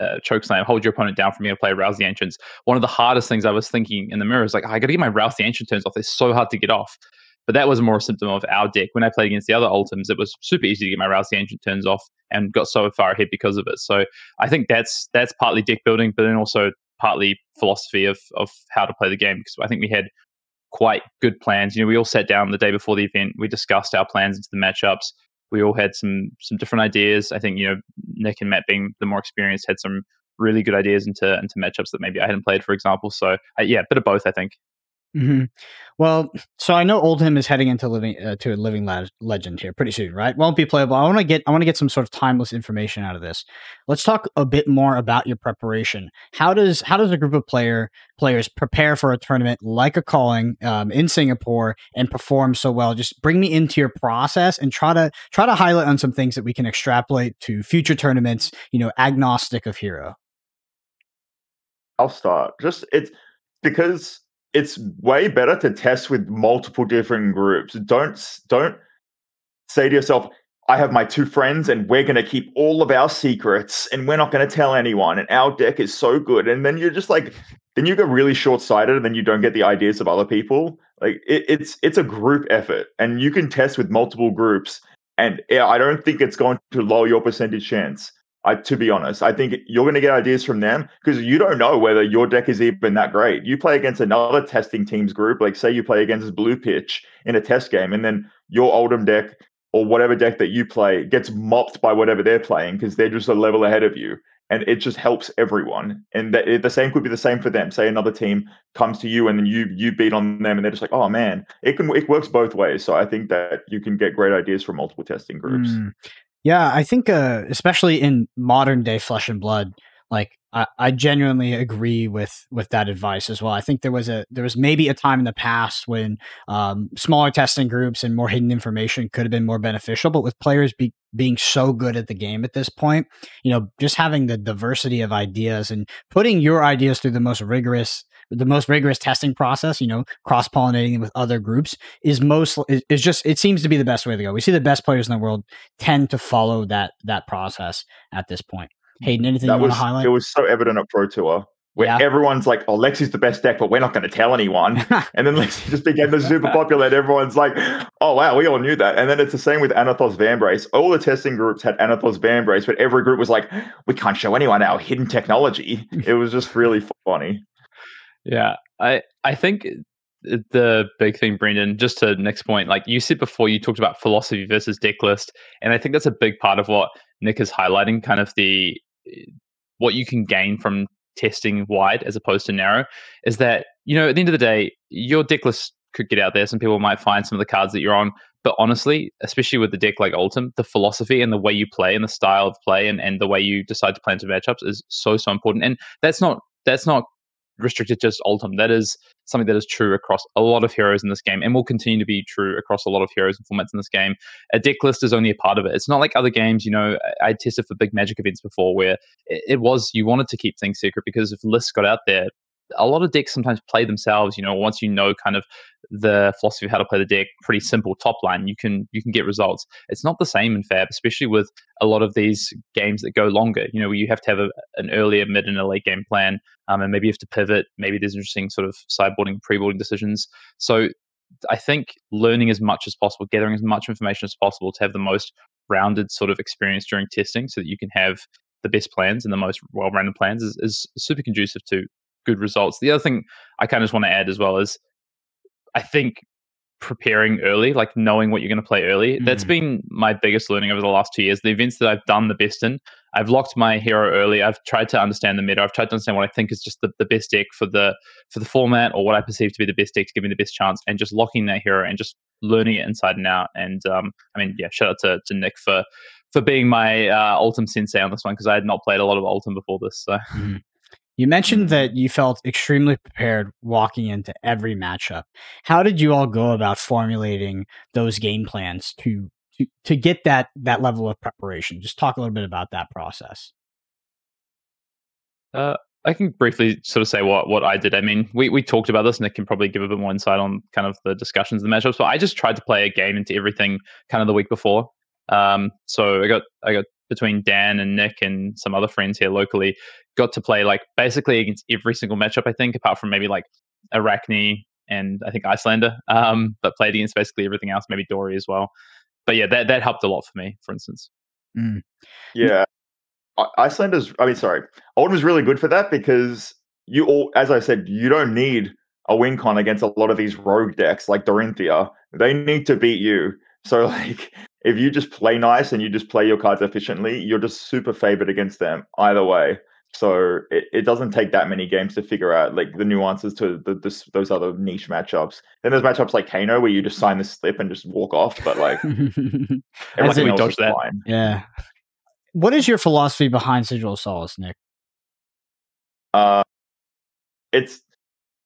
uh, Chokeslam, hold your opponent down from to play Rouse the Ancients. One of the hardest things I was thinking in the mirror is like, oh, I got to get my Rouse the Ancient turns off. They're so hard to get off. But that was more a symptom of our deck. When I played against the other Oldhims, it was super easy to get my Rouse the Ancient turns off and got so far ahead because of it. So I think that's that's partly deck building, but then also partly philosophy of of how to play the game. Because I think we had quite good plans. You know, we all sat down the day before the event. We discussed our plans into the matchups. We all had some some different ideas. I think you know Nick and Matt being the more experienced had some really good ideas into into matchups that maybe I hadn't played, for example. So uh, yeah, a bit of both, I think. Mm-hmm. Well, so I know Oldhim is heading into living uh, to a living la- legend here pretty soon, right? Won't be playable. I want to get I want to get some sort of timeless information out of this. Let's talk a bit more about your preparation. How does how does a group of player players prepare for a tournament like a calling um, in Singapore and perform so well? Just bring me into your process and try to try to highlight on some things that we can extrapolate to future tournaments. You know, agnostic of hero. I'll start. Just it's because it's way better to test with multiple different groups. Don't don't say to yourself, I have my two friends and we're going to keep all of our secrets and we're not going to tell anyone and our deck is so good. And then you're just like then you get really short-sighted and then you don't get the ideas of other people. Like it, it's it's a group effort and you can test with multiple groups and I don't think it's going to lower your percentage chance I, to be honest, I think you're going to get ideas from them because you don't know whether your deck is even that great. You play against another testing teams group, like say you play against Blue Pitch in a test game, and then your Oldhim deck or whatever deck that you play gets mopped by whatever they're playing because they're just a level ahead of you. And it just helps everyone. And the same could be the same for them. Say another team comes to you and then you you beat on them, and they're just like, oh man, it can it works both ways. So I think that you can get great ideas from multiple testing groups. Mm. Yeah, I think uh, especially in modern day flesh and blood, like I, I genuinely agree with with that advice as well. I think there was a there was maybe a time in the past when um, smaller testing groups and more hidden information could have been more beneficial, but with players be, being so good at the game at this point, you know, just having the diversity of ideas and putting your ideas through the most rigorous the most rigorous testing process, you know, cross pollinating with other groups is most is, is, just it seems to be the best way to go. We see the best players in the world tend to follow that that process at this point. Hayden, anything that you was, want to highlight? It was so evident at Pro Tour where yeah. everyone's like, "Oh, Lexi's the best deck, but we're not going to tell anyone." <laughs> and then Lexi just became the super popular, and everyone's like, "Oh wow, we all knew that." And then it's the same with Anathos Vambrace. All the testing groups had Anathos Vambrace, but every group was like, "We can't show anyone our hidden technology." it was just really funny. Yeah, I I think the big thing, Brendan, just to next point, like you said before, you talked about philosophy versus deck list, and I think that's a big part of what Nick is highlighting, kind of the eh, what you can gain from testing wide as opposed to narrow, is that you know at the end of the day, your deck list could get out there. Some people might find some of the cards that you're on, but honestly, especially with the deck like Oldhim, the philosophy and the way you play and the style of play and, and the way you decide to play into matchups is so so important. And that's not that's not restricted just Oldhim. That is something that is true across a lot of heroes in this game and will continue to be true across a lot of heroes and formats in this game. A deck list is only a part of it. It's not like other games, you know, I tested for big magic events before where it was you wanted to keep things secret because if lists got out there, a lot of decks sometimes play themselves. You know, once you know kind of the philosophy of how to play the deck, pretty simple top line, you can you can get results. It's not the same in Fab, especially with a lot of these games that go longer. You know, you have to have a, an earlier, mid, and a late game plan, um, and maybe you have to pivot. Maybe there's interesting sort of sideboarding, pre-boarding decisions. So I think learning as much as possible, gathering as much information as possible to have the most rounded sort of experience during testing, so that you can have the best plans and the most well-rounded plans is, is super conducive to good results. The other thing I kind of just want to add as well is I think preparing early, like knowing what you're going to play early. Mm-hmm. That's been my biggest learning over the last two years. The events that I've done the best in, I've locked my hero early. I've tried to understand the meta. I've tried to understand what I think is just the, the best deck for the for the format or what I perceive to be the best deck to give me the best chance, and just locking that hero and just learning it inside and out. And um, I mean, yeah, shout out to, to Nick for for being my uh, Oldhim sensei on this one because I had not played a lot of Oldhim before this. So. Mm-hmm. You mentioned mm-hmm. that you felt extremely prepared walking into every matchup. How did you all go about formulating those game plans to to, to get that that level of preparation? Just talk a little bit about that process. Uh, I can briefly sort of say what what I did. I mean, we, we talked about this, and it can probably give a bit more insight on kind of the discussions and the matchups. But I just tried to play a game into everything kind of the week before. Um, so I got I got between Dan and Nick and some other friends here locally, got to play like basically against every single matchup, I think, apart from maybe like Arachne and I think Iyslander, um, but played against basically everything else, maybe Dory as well. But yeah, that, that helped a lot for me, for instance. Mm. Yeah. Iyslander's, I mean, sorry, Oldhim is really good for that because you all, as I said, you don't need a win con against a lot of these rogue decks like Dorinthia. They need to beat you. So, <laughs> like, if you just play nice and you just play your cards efficiently, you're just super favored against them either way. So it, it doesn't take that many games to figure out like the nuances to the, this, those other niche matchups. Then there's matchups like Kano where you just sign the slip and just walk off, but like <laughs> everything else is that. fine. Yeah. What is your philosophy behind Sigil of Solace, Nick? Uh, it's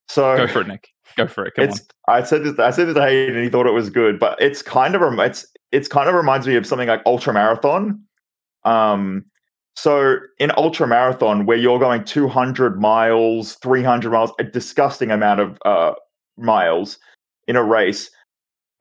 so go for it, Nick. Go for it. Come it's, on. I said this. I said this to Hayden, and he thought it was good, but it's kind of it's it's kind of reminds me of something like ultra marathon. Um, so in ultra marathon, where you're going 200 miles, 300 miles, a disgusting amount of uh, miles in a race,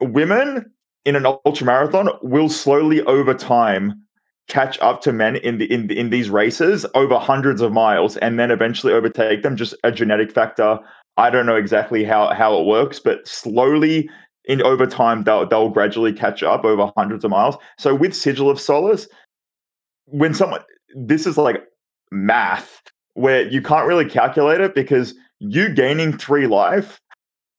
women in an ultra marathon will slowly over time catch up to men in the in in these races over hundreds of miles and then eventually overtake them just a genetic factor i don't know exactly how how it works but slowly in over time they'll, they'll gradually catch up over hundreds of miles. So with sigil of solace when someone this is like math where you can't really calculate it because you gaining three life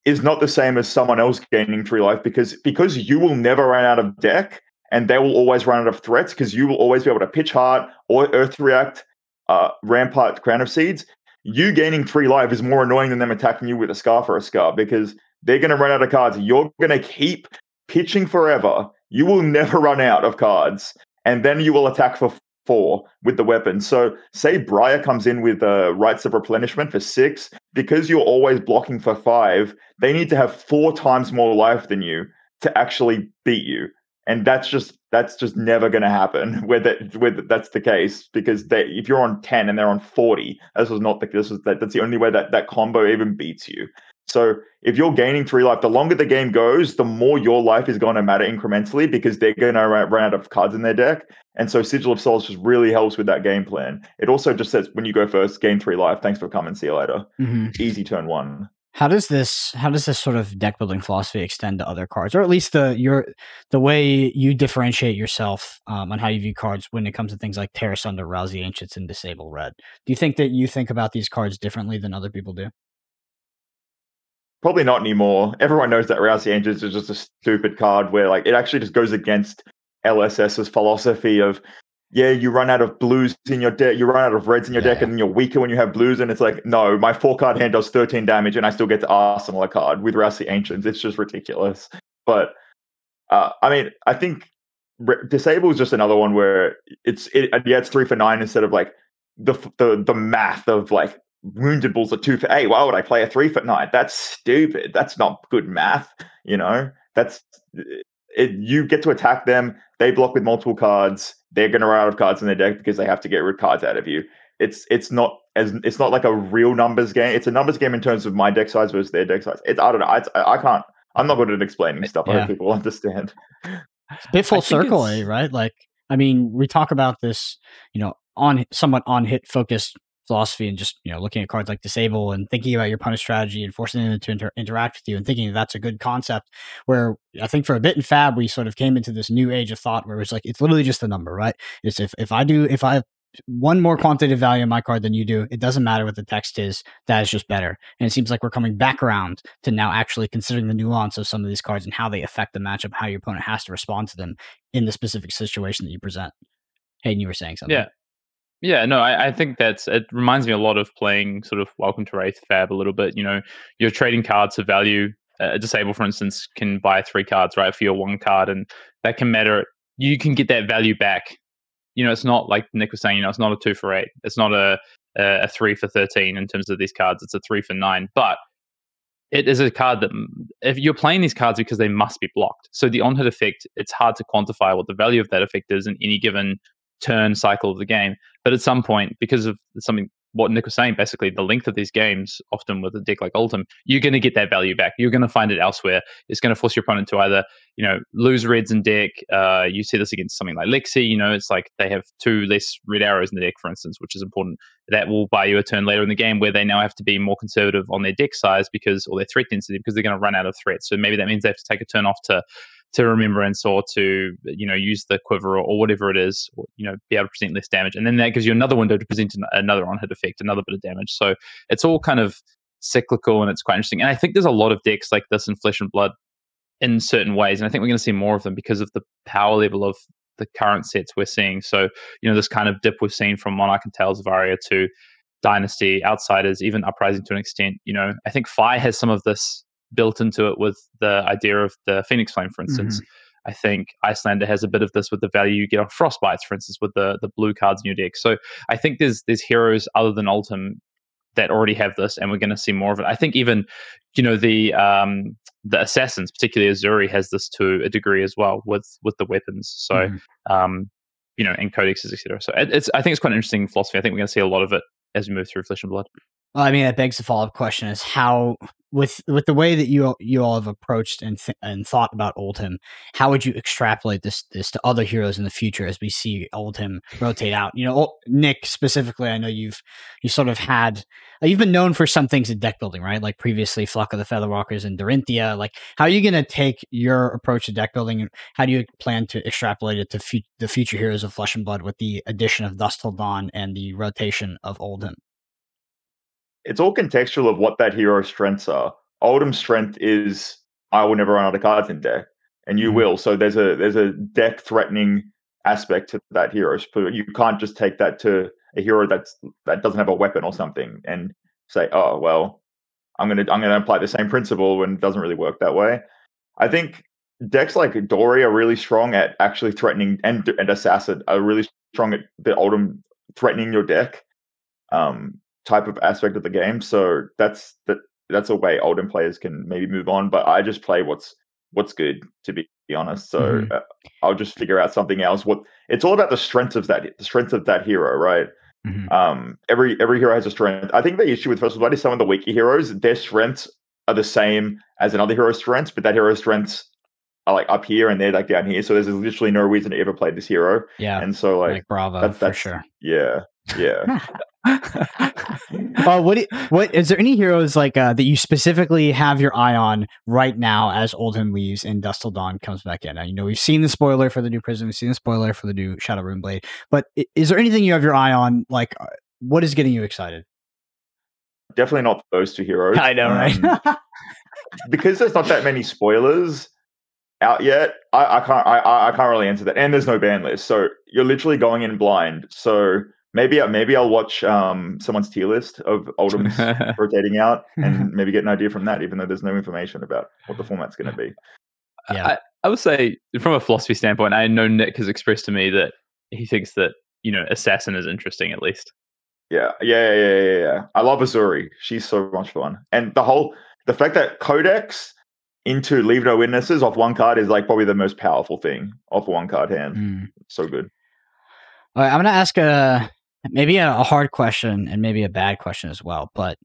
is not the same as someone else gaining three life because because you will never run out of deck and they will always run out of threats because you will always be able to pitch hard or earth react uh, rampart crown of seeds you gaining three life is more annoying than them attacking you with a Scar for a Scar because they're going to run out of cards you're going to keep pitching forever you will never run out of cards and then you will attack for four with the weapon. So say Briar comes in with uh, rites of replenishment for six, because you're always blocking for five, they need to have four times more life than you to actually beat you. And that's just that's just never going to happen where that where that's the case because they if you're on 10 and they're on 40 this was not the this was that that's the only way that that combo even beats you so if you're gaining three life, the longer the game goes, the more your life is going to matter incrementally because they're going to run out of cards in their deck. And so Sigil of Solace just really helps with that game plan. It also just says when you go first, gain three life. Thanks for coming. See you later. Mm-hmm. Easy turn one. How does this how does this sort of deck building philosophy extend to other cards, or at least the your the way you differentiate yourself um, on how you view cards when it comes to things like Tear Asunder, Rouse the Ancients, and Disable Red? Do you think that you think about these cards differently than other people do? Probably not anymore. Everyone knows that Rouse the Ancients is just a stupid card where like it actually just goes against LSS's philosophy of yeah, you run out of blues in your deck, you run out of reds in your yeah, deck, and then you're weaker when you have blues. And it's like, no, my four card hand does 13 damage, and I still get to arsenal a card with Rouse the Ancients. It's just ridiculous. But uh, I mean, I think re- disable is just another one where it's it, yeah, it's three for nine instead of like the the the math of like wounded bulls are two for eight. Why would I play a three foot nine? That's stupid. That's not good math. You know, that's it. You get to attack them. They block with multiple cards. They're going to run out of cards in their deck because they have to get rid of cards out of you. It's it's not as it's not like a real numbers game. It's a numbers game in terms of my deck size versus their deck size. It's I don't know. It's, I can't. I'm not good at explaining stuff. Yeah. I hope people <laughs> understand. It's a bit full circle, eh, right? Like, I mean, we talk about this, you know, on somewhat on hit focused philosophy and just you know looking at cards like disable and thinking about your punish strategy and forcing them to inter- interact with you and thinking that that's a good concept where i think for a bit in fab we sort of came into this new age of thought where it's like it's literally just a number right it's if, if i do if i have one more quantitative value in my card than you do. It doesn't matter what the text is. That is just better. And it seems like we're coming back around to now actually considering the nuance of some of these cards and how they affect the matchup, how your opponent has to respond to them in the specific situation that you present. Hayden, you were saying something. Yeah. Yeah, no, I, I, think that's it reminds me a lot of playing sort of Welcome to Rathe Fab a little bit. You know, you're trading cards for value. A disable, for instance, can buy three cards, right, for your one card, and that can matter. You can get that value back. You know, it's not like Nick was saying, you know, it's not a two for eight. It's not a, a, a three for 13 in terms of these cards. It's a three for nine. But it is a card that mm, if you're playing these cards because they must be blocked. So the on hit effect, it's hard to quantify what the value of that effect is in any given turn cycle of the game. But at some point, because of something what Nick was saying, basically the length of these games, often with a deck like Oldhim, you're going to get that value back. You're going to find it elsewhere. It's going to force your opponent to either, you know, lose reds in deck. Uh, you see this against something like Lexi. You know, it's like they have two less red arrows in the deck, for instance, which is important. That will buy you a turn later in the game where they now have to be more conservative on their deck size because, or their threat density, because they're going to run out of threats. So maybe that means they have to take a turn off to to remembrance or to you know use the quiver or, or, whatever it is or, you know be able to present less damage. And then that gives you another window to present another on hit effect another bit of damage. So it's all kind of cyclical and it's quite interesting. And i think there's a lot of decks like this in flesh and blood in certain ways and i think we're going to see more of them because of the power level of the current sets we're seeing. So you know this kind of dip we've seen from monarch and tales of aria to dynasty outsiders even uprising to an extent you know. I think Fai has some of this built into it with the idea of the Phoenix Flame, for instance. Mm-hmm. I think Iyslander has a bit of this with the value you get on Frostbites, for instance, with the the blue cards in your deck. So I think there's there's heroes other than Oldhim that already have this, and we're going to see more of it. I think even you know the um, the assassins, particularly Uzuri, has this to a degree as well with with the weapons. So mm-hmm. um, you know, and codexes, etc. So it, it's I think it's quite an interesting philosophy. I think we're going to see a lot of it as we move through Flesh and Blood. Well, I mean, that begs the follow up question: Is how with with the way that you you all have approached and th- and thought about Oldhim, how would you extrapolate this this to other heroes in the future as we see Oldhim rotate out? You know, Nick specifically, I know you've you sort of had uh, you've been known for some things in deck building, right? Like previously, Flock of the Featherwalkers and Dorinthia. Like, how are you going to take your approach to deck building, and how do you plan to extrapolate it to the future heroes of Flesh and Blood with the addition of Dusk Till Dawn and the rotation of Oldhim? It's all contextual of what that hero's strengths are. Oldhim's strength is I will never run out of cards in deck, and you mm-hmm. will. So there's a there's a deck threatening aspect to that hero. So you can't just take that to a hero that's that doesn't have a weapon or something and say, oh well, I'm gonna I'm gonna apply the same principle when it doesn't really work that way. I think decks like Dory are really strong at actually threatening and and Assassin are really strong at the Oldhim threatening your deck. Um, type of aspect of the game. So that's that that's a way Oldhim players can maybe move on. But I just play what's what's good to be honest. So mm-hmm. uh, I'll just figure out something else. What it's all about the strength of that the strength of that hero, right? Mm-hmm. Um, every every hero has a strength. I think the issue with Flesh and Blood is some of the weaker heroes, their strengths are the same as another hero's strengths, but that hero's strengths are like up here and they're like down here. So there's literally no reason to ever play this hero. Yeah. And so like, like Bravo that's, that's, for sure. Yeah. Yeah. <laughs> uh, what what is there any heroes like uh, that you specifically have your eye on right now as Oldhim leaves and Dusk Till Dawn comes back in? Now, you know we've seen the spoiler for the new Prism, we've seen the spoiler for the new Shadow Runeblade, but is there anything you have your eye on? Like, uh, what is getting you excited? Definitely not those two heroes. I know, right? Um, because there's not that many spoilers out yet. I, I can't I, I can't really answer that, and there's no ban list, so you're literally going in blind. So Maybe maybe I'll watch um, someone's tier list of Oldhim's <laughs> rotating out and <laughs> maybe get an idea from that, even though there's no information about what the format's going to be. Yeah, I, I, would say from a philosophy standpoint, I know Nick has expressed to me that he thinks that you know Assassin is interesting at least. Yeah, yeah, yeah, yeah, yeah. I love Uzuri. She's so much fun, and the whole the fact that Codex into Leave No Witnesses off one card is like probably the most powerful thing off one card hand. Mm. So good. All right, I'm going to ask a maybe a, a hard question and maybe a bad question as well. But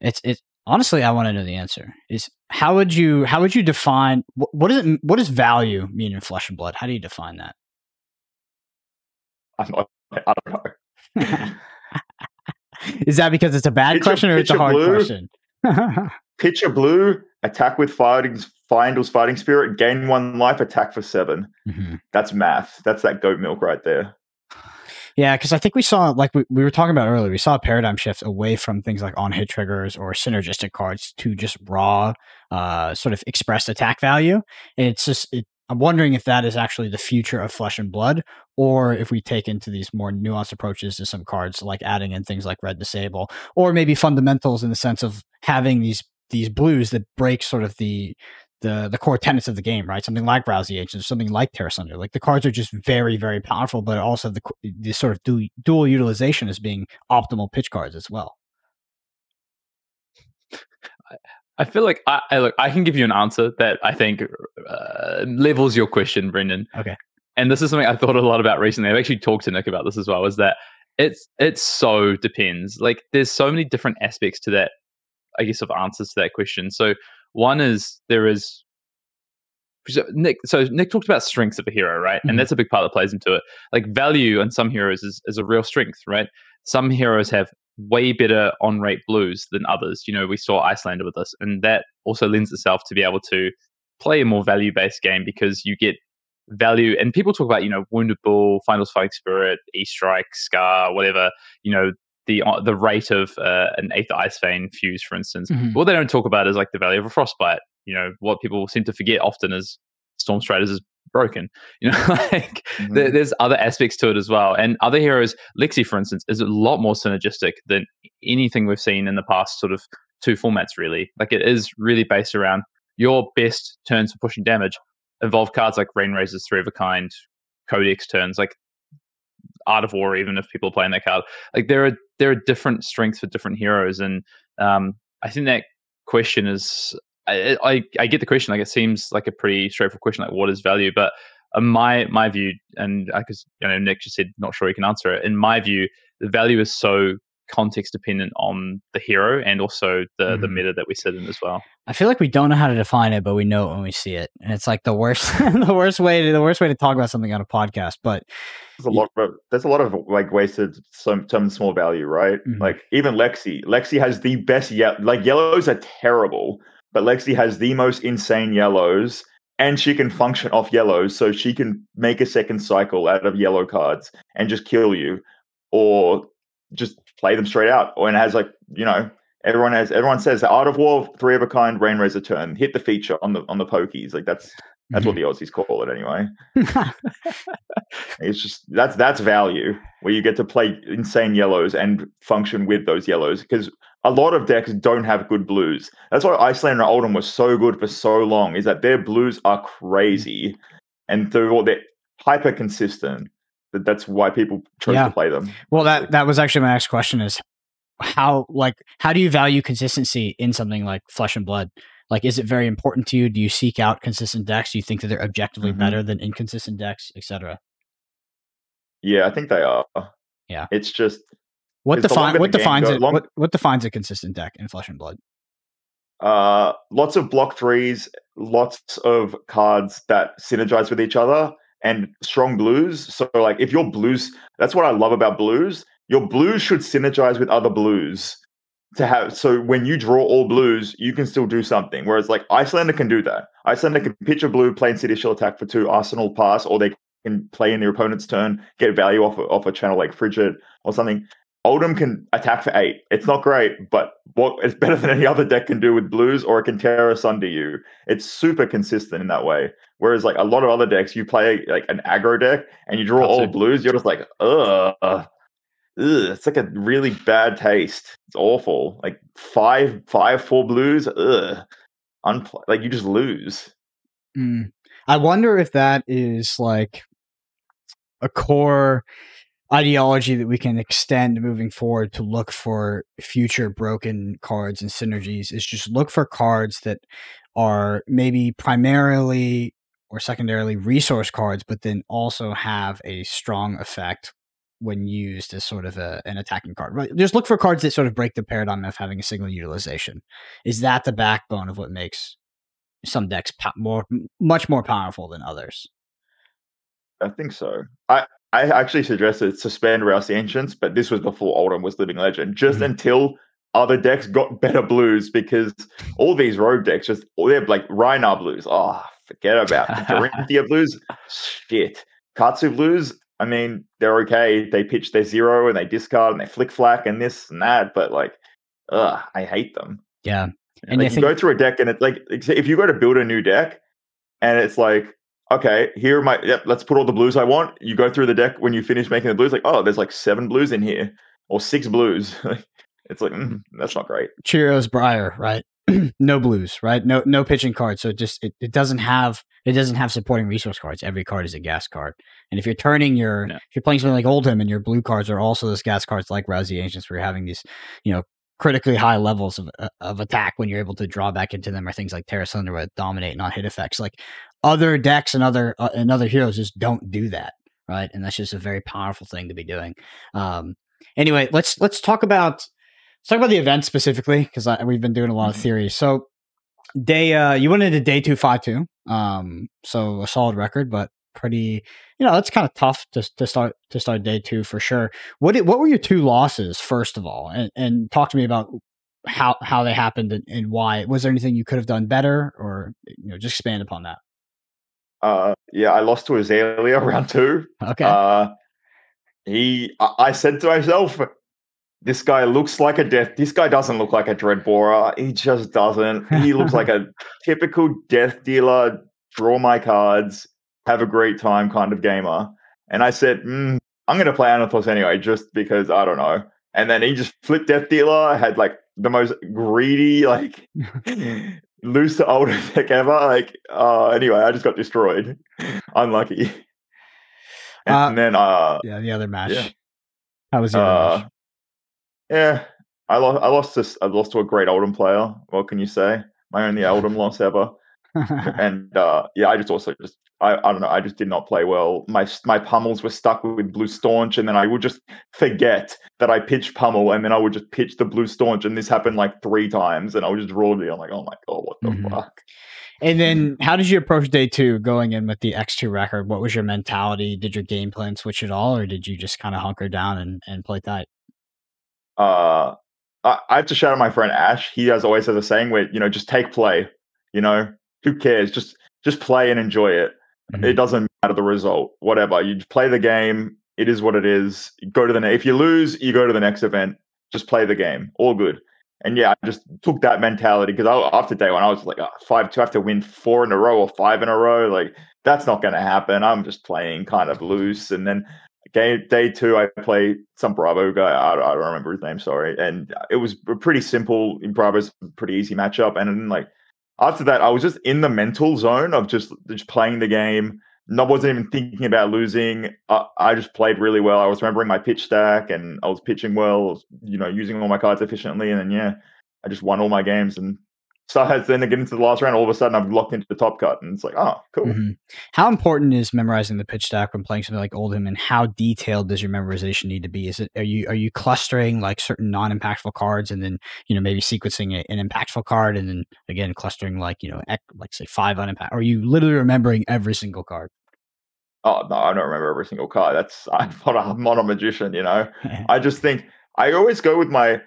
it's it honestly, I want to know the answer. Is how would you how would you define what, what does it what does value mean in flesh and blood? How do you define that? I'm not, I don't know. <laughs> Is that because it's a bad question or it's a hard blue, question? <laughs> Pitcher blue, attack with fighting Fyendal's fighting spirit, gain one life, attack for 7 mm-hmm. That's math. That's that goat milk right there. Yeah, because I think we saw, like we, we were talking about earlier, we saw a paradigm shift away from things like on hit triggers or synergistic cards to just raw, uh, sort of expressed attack value. And it's just, it, I'm wondering if that is actually the future of Flesh and Blood, or if we take into these more nuanced approaches to some cards, like adding in things like Red Disable, or maybe fundamentals in the sense of having these these blues that break sort of the the the core tenets of the game, right? Something like Drowsy Agent, something like Tear Asunder. Like the cards are just very, very powerful, but also the the sort of dual, dual utilization as being optimal pitch cards as well. I feel like I, I look. I can give you an answer that I think uh, levels your question, Brendan. Okay. And this is something I thought a lot about recently. I've actually talked to Nick about this as well. Is that it's it so depends. Like there's so many different aspects to that. I guess of answers to that question. So one is there is so Nick. So Nick talked about strengths of a hero, right? Mm-hmm. And that's a big part that plays into it. Like value on some heroes is, is a real strength, right? Some heroes have way better on rate blues than others. You know, we saw Iyslander with us, and that also lends itself to be able to play a more value based game because you get value. And people talk about, you know, Wounded Bull, Fyendal's Fighting Spirit, E Strike, Scar, whatever, you know, the uh, the rate of uh, an Aether Ice Vein fuse, for instance. Mm-hmm. What they don't talk about is like the value of a Frostbite. You know, what people seem to forget often is Storm Striders is broken. <laughs> You know, like mm-hmm. there, there's other aspects to it as well. And other heroes, Lexi, for instance, is a lot more synergistic than anything we've seen in the past sort of two formats, really. Like it is really based around your best turns for pushing damage involve cards like Rain-Razor's Three of a Kind, Codex turns, like Art of War, even if people are playing that card. Like there are there are different strengths for different heroes. And um, I think that question is I, I, I get the question. Like it seems like a pretty straightforward question. Like what is value? But uh, my my view, and I because you know Nick just said not sure he can answer it. In my view, the value is so context dependent on the hero and also the mm-hmm. the meta that we sit in as well. I feel like we don't know how to define it, but we know it when we see it, and it's like the worst <laughs> the worst way to the worst way to talk about something on a podcast. But there's a lot of there's a lot of like wasted some some small value, right? Mm-hmm. Like even Lexi, Lexi has the best yet like yellows are terrible, but Lexi has the most insane yellows and she can function off yellows so she can make a second cycle out of yellow cards and just kill you or just play them straight out or and it has like you know everyone has everyone says art of war three of a kind Rain-Razor turn hit the feature on the on the pokies like that's that's what mm-hmm. the Aussies call it anyway. <laughs> it's just that's that's value where you get to play insane yellows and function with those yellows because a lot of decks don't have good blues. That's why Iyslander and Oldhim was so good for so long. Is that their blues are crazy and they're all they're hyper consistent. That that's why people chose yeah. to play them. Well, that that was actually my next question: is how like how do you value consistency in something like Flesh and Blood? Like, is it very important to you? Do you seek out consistent decks? Do you think that they're objectively mm-hmm. better than inconsistent decks, etc.? Yeah, I think they are. Yeah, it's just what defines what defines it. Long- what, what defines a consistent deck in Flesh and Blood? Uh, lots of block threes, lots of cards that synergize with each other, and strong blues. So, like, if your blues, that's what I love about blues. Your blues should synergize with other blues to have so when you draw all blues, you can still do something. Whereas like Iyslander can do that. Iyslander can pitch a blue, play Insidious attack for two, Arsenal pass, or they can play in their opponent's turn, get value off off a channel like Frigid or something. Oldhim can attack for eight. It's not great, but what it's better than any other deck can do with blues, or it can Tear Asunder you. It's super consistent in that way. Whereas like a lot of other decks, you play like an aggro deck and you draw all blues, you're just like, ugh ugh, it's like a really bad taste. It's awful. Like five, five, four blues. Ugh, Unpl- like you just lose. Mm. I wonder if that is like a core ideology that we can extend moving forward to look for future broken cards and synergies is just look for cards that are maybe primarily or secondarily resource cards, but then also have a strong effect when used as sort of a, an attacking card. Right? Just look for cards that sort of break the paradigm of having a single utilization. Is that the backbone of what makes some decks po- more, much more powerful than others? I think so. I I actually suggested suspend Rouse Ancients, but this was before Oldhim was Living Legend. Just mm-hmm. until other decks got <laughs> better blues, because all these rogue decks just they're like Rhinar blues. Oh, forget about <laughs> Dorinthia blues. Shit. Katsu blues, I mean, they're okay. They pitch their zero and they discard and they Flic Flak and this and that, but like, ugh, I hate them. Yeah. And like, you think- go through a deck and it's like, if you go to build a new deck and it's like, okay, here are my, yep, let's put all the blues I want. You go through the deck when you finish making the blues, like, oh, there's like seven blues in here or six blues. <laughs> it's like, mm, that's not great. Cheerios Briar, right? <clears throat> no blues, right? No no pitching cards. So it just it, it doesn't have it doesn't have supporting resource cards. Every card is a gas card. And if you're turning your no. if you're playing something like Oldhim and your blue cards are also those gas cards like Rouse the Ancients where you're having these, you know, critically high levels of uh, of attack when you're able to draw back into them or things like Tear Asunder with dominate non hit effects. Like other decks and other uh, and other heroes just don't do that, right? And that's just a very powerful thing to be doing. Um anyway, let's let's talk about Let's talk about the event specifically because we've been doing a lot of mm-hmm. theories. So, day uh, you went into day two five two, um, so a solid record, but pretty. You know, it's kind of tough to to start to start day two for sure. What did, what were your two losses first of all, and, and talk to me about how how they happened and, and why. Was there anything you could have done better, or you know, just expand upon that? Uh, yeah, I lost to Azalea <laughs> round two. Okay. Uh, he, I, I said to myself, this guy looks like a death. This guy doesn't look like a dread borer. He just doesn't. He looks like <laughs> a typical death dealer. Draw my cards, have a great time kind of gamer. And I said, mm, I'm going to play Anathos anyway, just because I don't know. And then he just flipped death dealer. Had like the most greedy, like <laughs> loose to older <laughs> deck ever. Like, uh, anyway, I just got destroyed. <laughs> Unlucky. And uh, then, uh, yeah, the other match. Yeah. How was the uh, match? Yeah, I lost. I lost to. I lost to a great Oldhim player. What can you say? My only Oldhim loss ever. and uh, yeah, I just also just I, I don't know. I just did not play well. My my pummels were stuck with blue staunch, and then I would just forget that I pitched pummel, and then I would just pitch the blue staunch, and this happened like three times, and I would just roll it. I'm like, oh my god, what the mm-hmm. fuck? And then, how did you approach day two going in with the X2 record? What was your mentality? Did your game plan switch at all, or did you just kind of hunker down and, and play tight? uh, I, I have to shout out my friend Ash. He has always has a saying where you know just take play. You know who cares? Just just play and enjoy it. Mm-hmm. It doesn't matter the result. Whatever you play the game. It is what it is. go to the if you lose, you go to the next event. Just play the game. All good. And yeah, I just took that mentality because after day one, I was like, oh, five to have to win four in a row or five in a row. Like that's not going to happen. I'm just playing kind of loose. And then Game day two, I played some Bravo guy. I, I, don't remember his name. Sorry, and it was pretty simple. Bravo's pretty easy matchup, and then like after that, I was just in the mental zone of just just playing the game. I wasn't even thinking about losing. I, I just played really well. I was remembering my pitch stack, and I was pitching well. you know, using all my cards efficiently, and then yeah, I just won all my games and so I then to get into the last round, all of a sudden I'm locked into the top cut, and it's like, oh, cool. Mm-hmm. How important is memorizing the pitch stack when playing something like Oldhim, and how detailed does your memorization need to be? Is it are you are you clustering like certain non-impactful cards, and then you know maybe sequencing an impactful card, and then again clustering like you know like say five unimpact? Are you literally remembering every single card? Oh no, I don't remember every single card. That's I'm not a, I'm not a magician, you know. <laughs> I just think I always go with my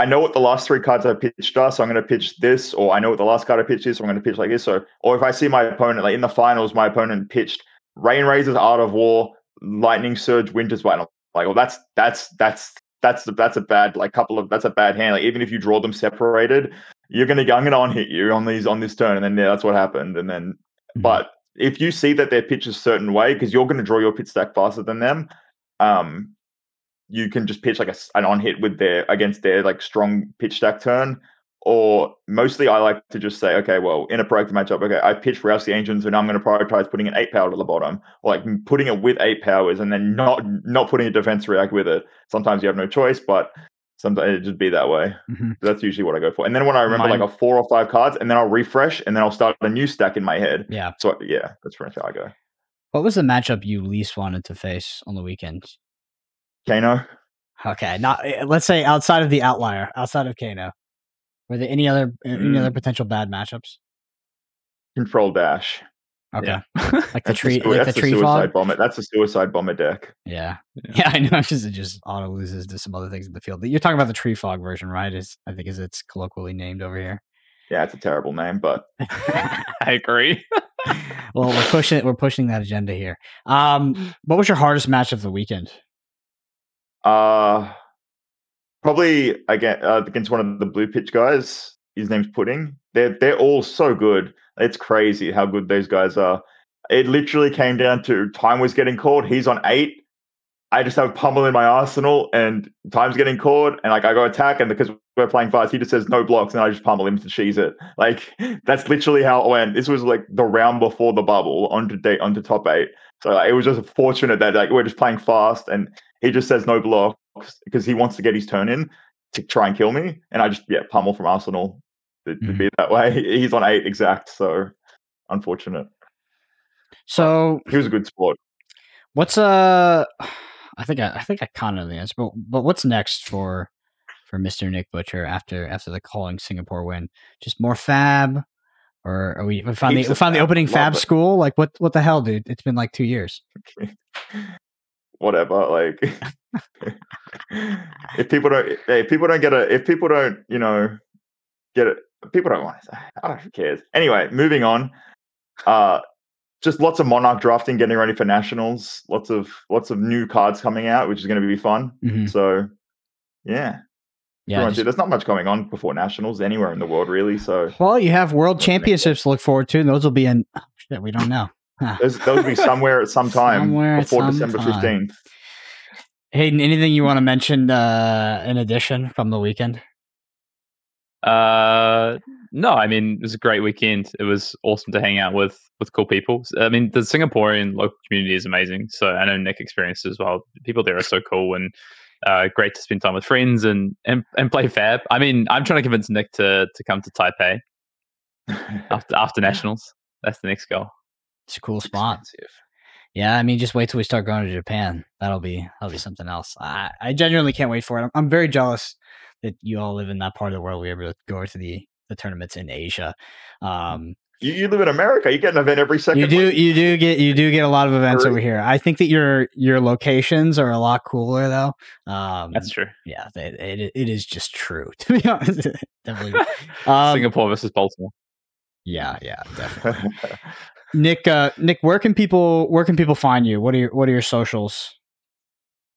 I know what the last three cards I pitched are, so I'm going to pitch this, or I know what the last card I pitched is, so I'm going to pitch like this. So, or if I see my opponent, like in the finals, my opponent pitched Rain Razors, Art of War, Lightning Surge, Winter's Bite. Like, well, that's that's that's that's that's a bad like couple of that's a bad hand. Like, even if you draw them separated, you're gonna I'm gonna on hit you on these on this turn, and then yeah, that's what happened. And then, mm-hmm. but if you see that their pitch is a certain way, because you're gonna draw your pitch stack faster than them, um, you can just pitch like a, an on hit with their against their like strong pitch stack turn. Or mostly, I like to just say, okay, well, in a proactive matchup, okay, I pitched Rouse the Ancients, and I'm going to prioritize putting an eight power to the bottom, or like putting it with eight powers, and then not not putting a defense react with it. Sometimes you have no choice, but sometimes it just be that way. Mm-hmm. That's usually what I go for. And then when I remember Mine... like a four or five cards, and then I'll refresh, and then I'll start a new stack in my head. Yeah. So yeah, that's pretty much how I go. What was the matchup you least wanted to face on the weekend? Kano. Okay, not eh, let's say outside of the outlier, outside of Kano, were there any other mm. any other mm. potential bad matchups? Control dash. Okay, yeah. <laughs> like the tree, like the tree suicide fog. bomber. That's a suicide bomber deck. Yeah, yeah, yeah <laughs> I know. Just it just auto loses to some other things in the field. You're talking about the tree fog version, right? Is I think is it's colloquially named over here. Yeah, it's a terrible name, but <laughs> I agree. well, we're pushing we're pushing that agenda here. Um, what was your hardest match of the weekend? Uh probably uh, against one of the blue pitch guys. His name's Pudding. They're they're all so good. It's crazy how good those guys are. It literally came down to time was getting called. He's on eight. I just have pummel in my arsenal, and time's getting called, and like I go attack, and because we're playing fast, he just says no blocks, and I just pummel him to cheese it. Like <laughs> that's literally how it went. This was like the round before the bubble onto date onto top eight. So like, it was just fortunate that like we're just playing fast, and he just says no blocks because he wants to get his turn in to try and kill me, and I just yeah pummel from Arsenal to, to Mhm. be that way. <laughs> He's on eight exact, so unfortunate. So He was a good sport. what's uh I think I, I think I kind of know the answer, but but what's next for for Mr. Nick Butcher after after the calling Singapore win? Just more fab, or are we we found the we found the opening Love fab it. school? Like what what the hell, dude? It's been like two years. <laughs> whatever like if people don't if people don't get a if people don't you know get it people don't want to i don't who cares anyway moving on uh just lots of monarch drafting getting ready for nationals lots of lots of new cards coming out which is going to be fun Mhm. so yeah Yeah. just- there's not much going on before nationals anywhere in the world really so well, you have World Championships to look forward to, and those will be in. shit, we don't know. Huh. there's those will be somewhere at some time Somewhere before some december time. 15th Hayden, anything you want to mention uh, in addition from the weekend? Uh, no, I mean it was a great weekend. It was awesome to hang out with with cool people. I mean the Singaporean local community is amazing. So I know Nick experienced it as well. People there are so cool and uh, great to spend time with friends and, and and play Fab. I mean I'm trying to convince Nick to to come to Taipei <laughs> after after nationals. That's the next goal. It's a cool spot. Expensive. Yeah, I mean, just wait till we start going to Japan. That'll be that'll be something else. I, I genuinely can't wait for it. I'm, I'm very jealous that you all live in that part of the world. We're able to go to the the tournaments in Asia. Um, You, you live in America. You get an event every second. you do week. you do get you do get a lot of events over here. I think that your your locations are a lot cooler though. Um, That's true. yeah, they, it it is just true <laughs> to be honest. Definitely. <laughs> Um, Singapore versus Baltimore. yeah, yeah, definitely. <laughs> Nick, uh, Nick, where can people where can people find you? What are your what are your socials?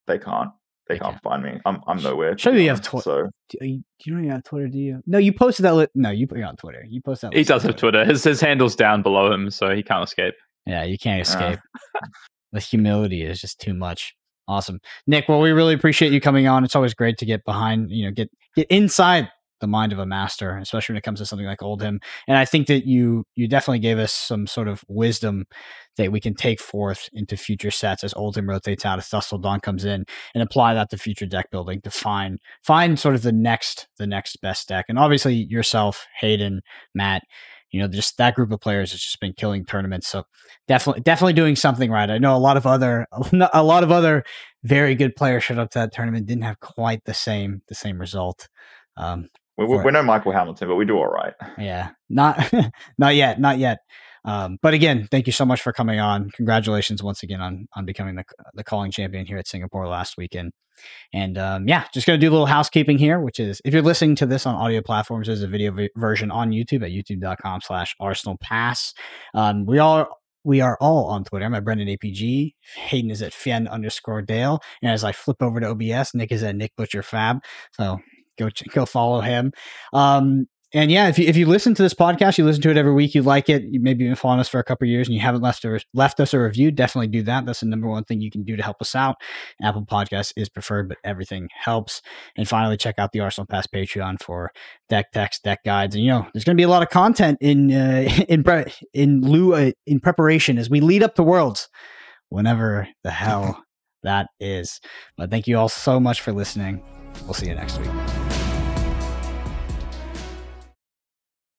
they can't. They They can't can't. find me. I'm I'm nowhere. to Sure you have honest, Twi- So Do you, you don't even have Twitter, do you? No, you posted that. Li- no, you put it on Twitter. You posted that. He does have Twitter. His his handle's down below him, so he can't escape. Yeah, you can't Uh. escape. <laughs> the humility is just too much. Awesome, Nick. Well, we really appreciate you coming on. It's always great to get behind, you know, get get inside the mind of a master, especially when it comes to something like Oldhim. And I think that you you definitely gave us some sort of wisdom that we can take forth into future sets as Oldhim rotates out, as Dusk Till Dawn comes in, and apply that to future deck building to find find sort of the next the next best deck. And obviously yourself, Hayden, Matt, you know, just that group of players has just been killing tournaments. So definitely definitely doing something right. I know a lot of other <laughs> a lot of other very good players showed up to that tournament didn't have quite the same the same result. Um, we, we're no Michael Hamilton, but we do all right. <laughs> yeah, not <laughs> not yet, not yet. Um, but again, thank you so much for coming on. Congratulations once again on on becoming the the calling champion here at Singapore last weekend. And um, yeah, just gonna do a little housekeeping here, which is if you're listening to this on audio platforms, there's a video v- version on YouTube at youtube.com/slash Arsenal Pass. Um, we all we are all on Twitter. I'm at Brendan APG. Hayden is at Fyen underscore Dale. And as I flip over to OBS, Nick is at Nick Butcher Fab. So go go follow him. Um, and yeah, if you if you listen to this podcast, you listen to it every week, you like it, you maybe been following us for a couple of years, and you haven't left a, left us a review, definitely do that. That's the number one thing you can do to help us out. Apple Podcasts is preferred, but everything helps. And finally, check out the Arsenal Pass Patreon for deck text, deck guides, and you know there's going to be a lot of content in uh, <laughs> in pre- in lieu uh, in preparation as we lead up to Worlds, whenever the hell <laughs> that is. But thank you all so much for listening. We'll see you next week.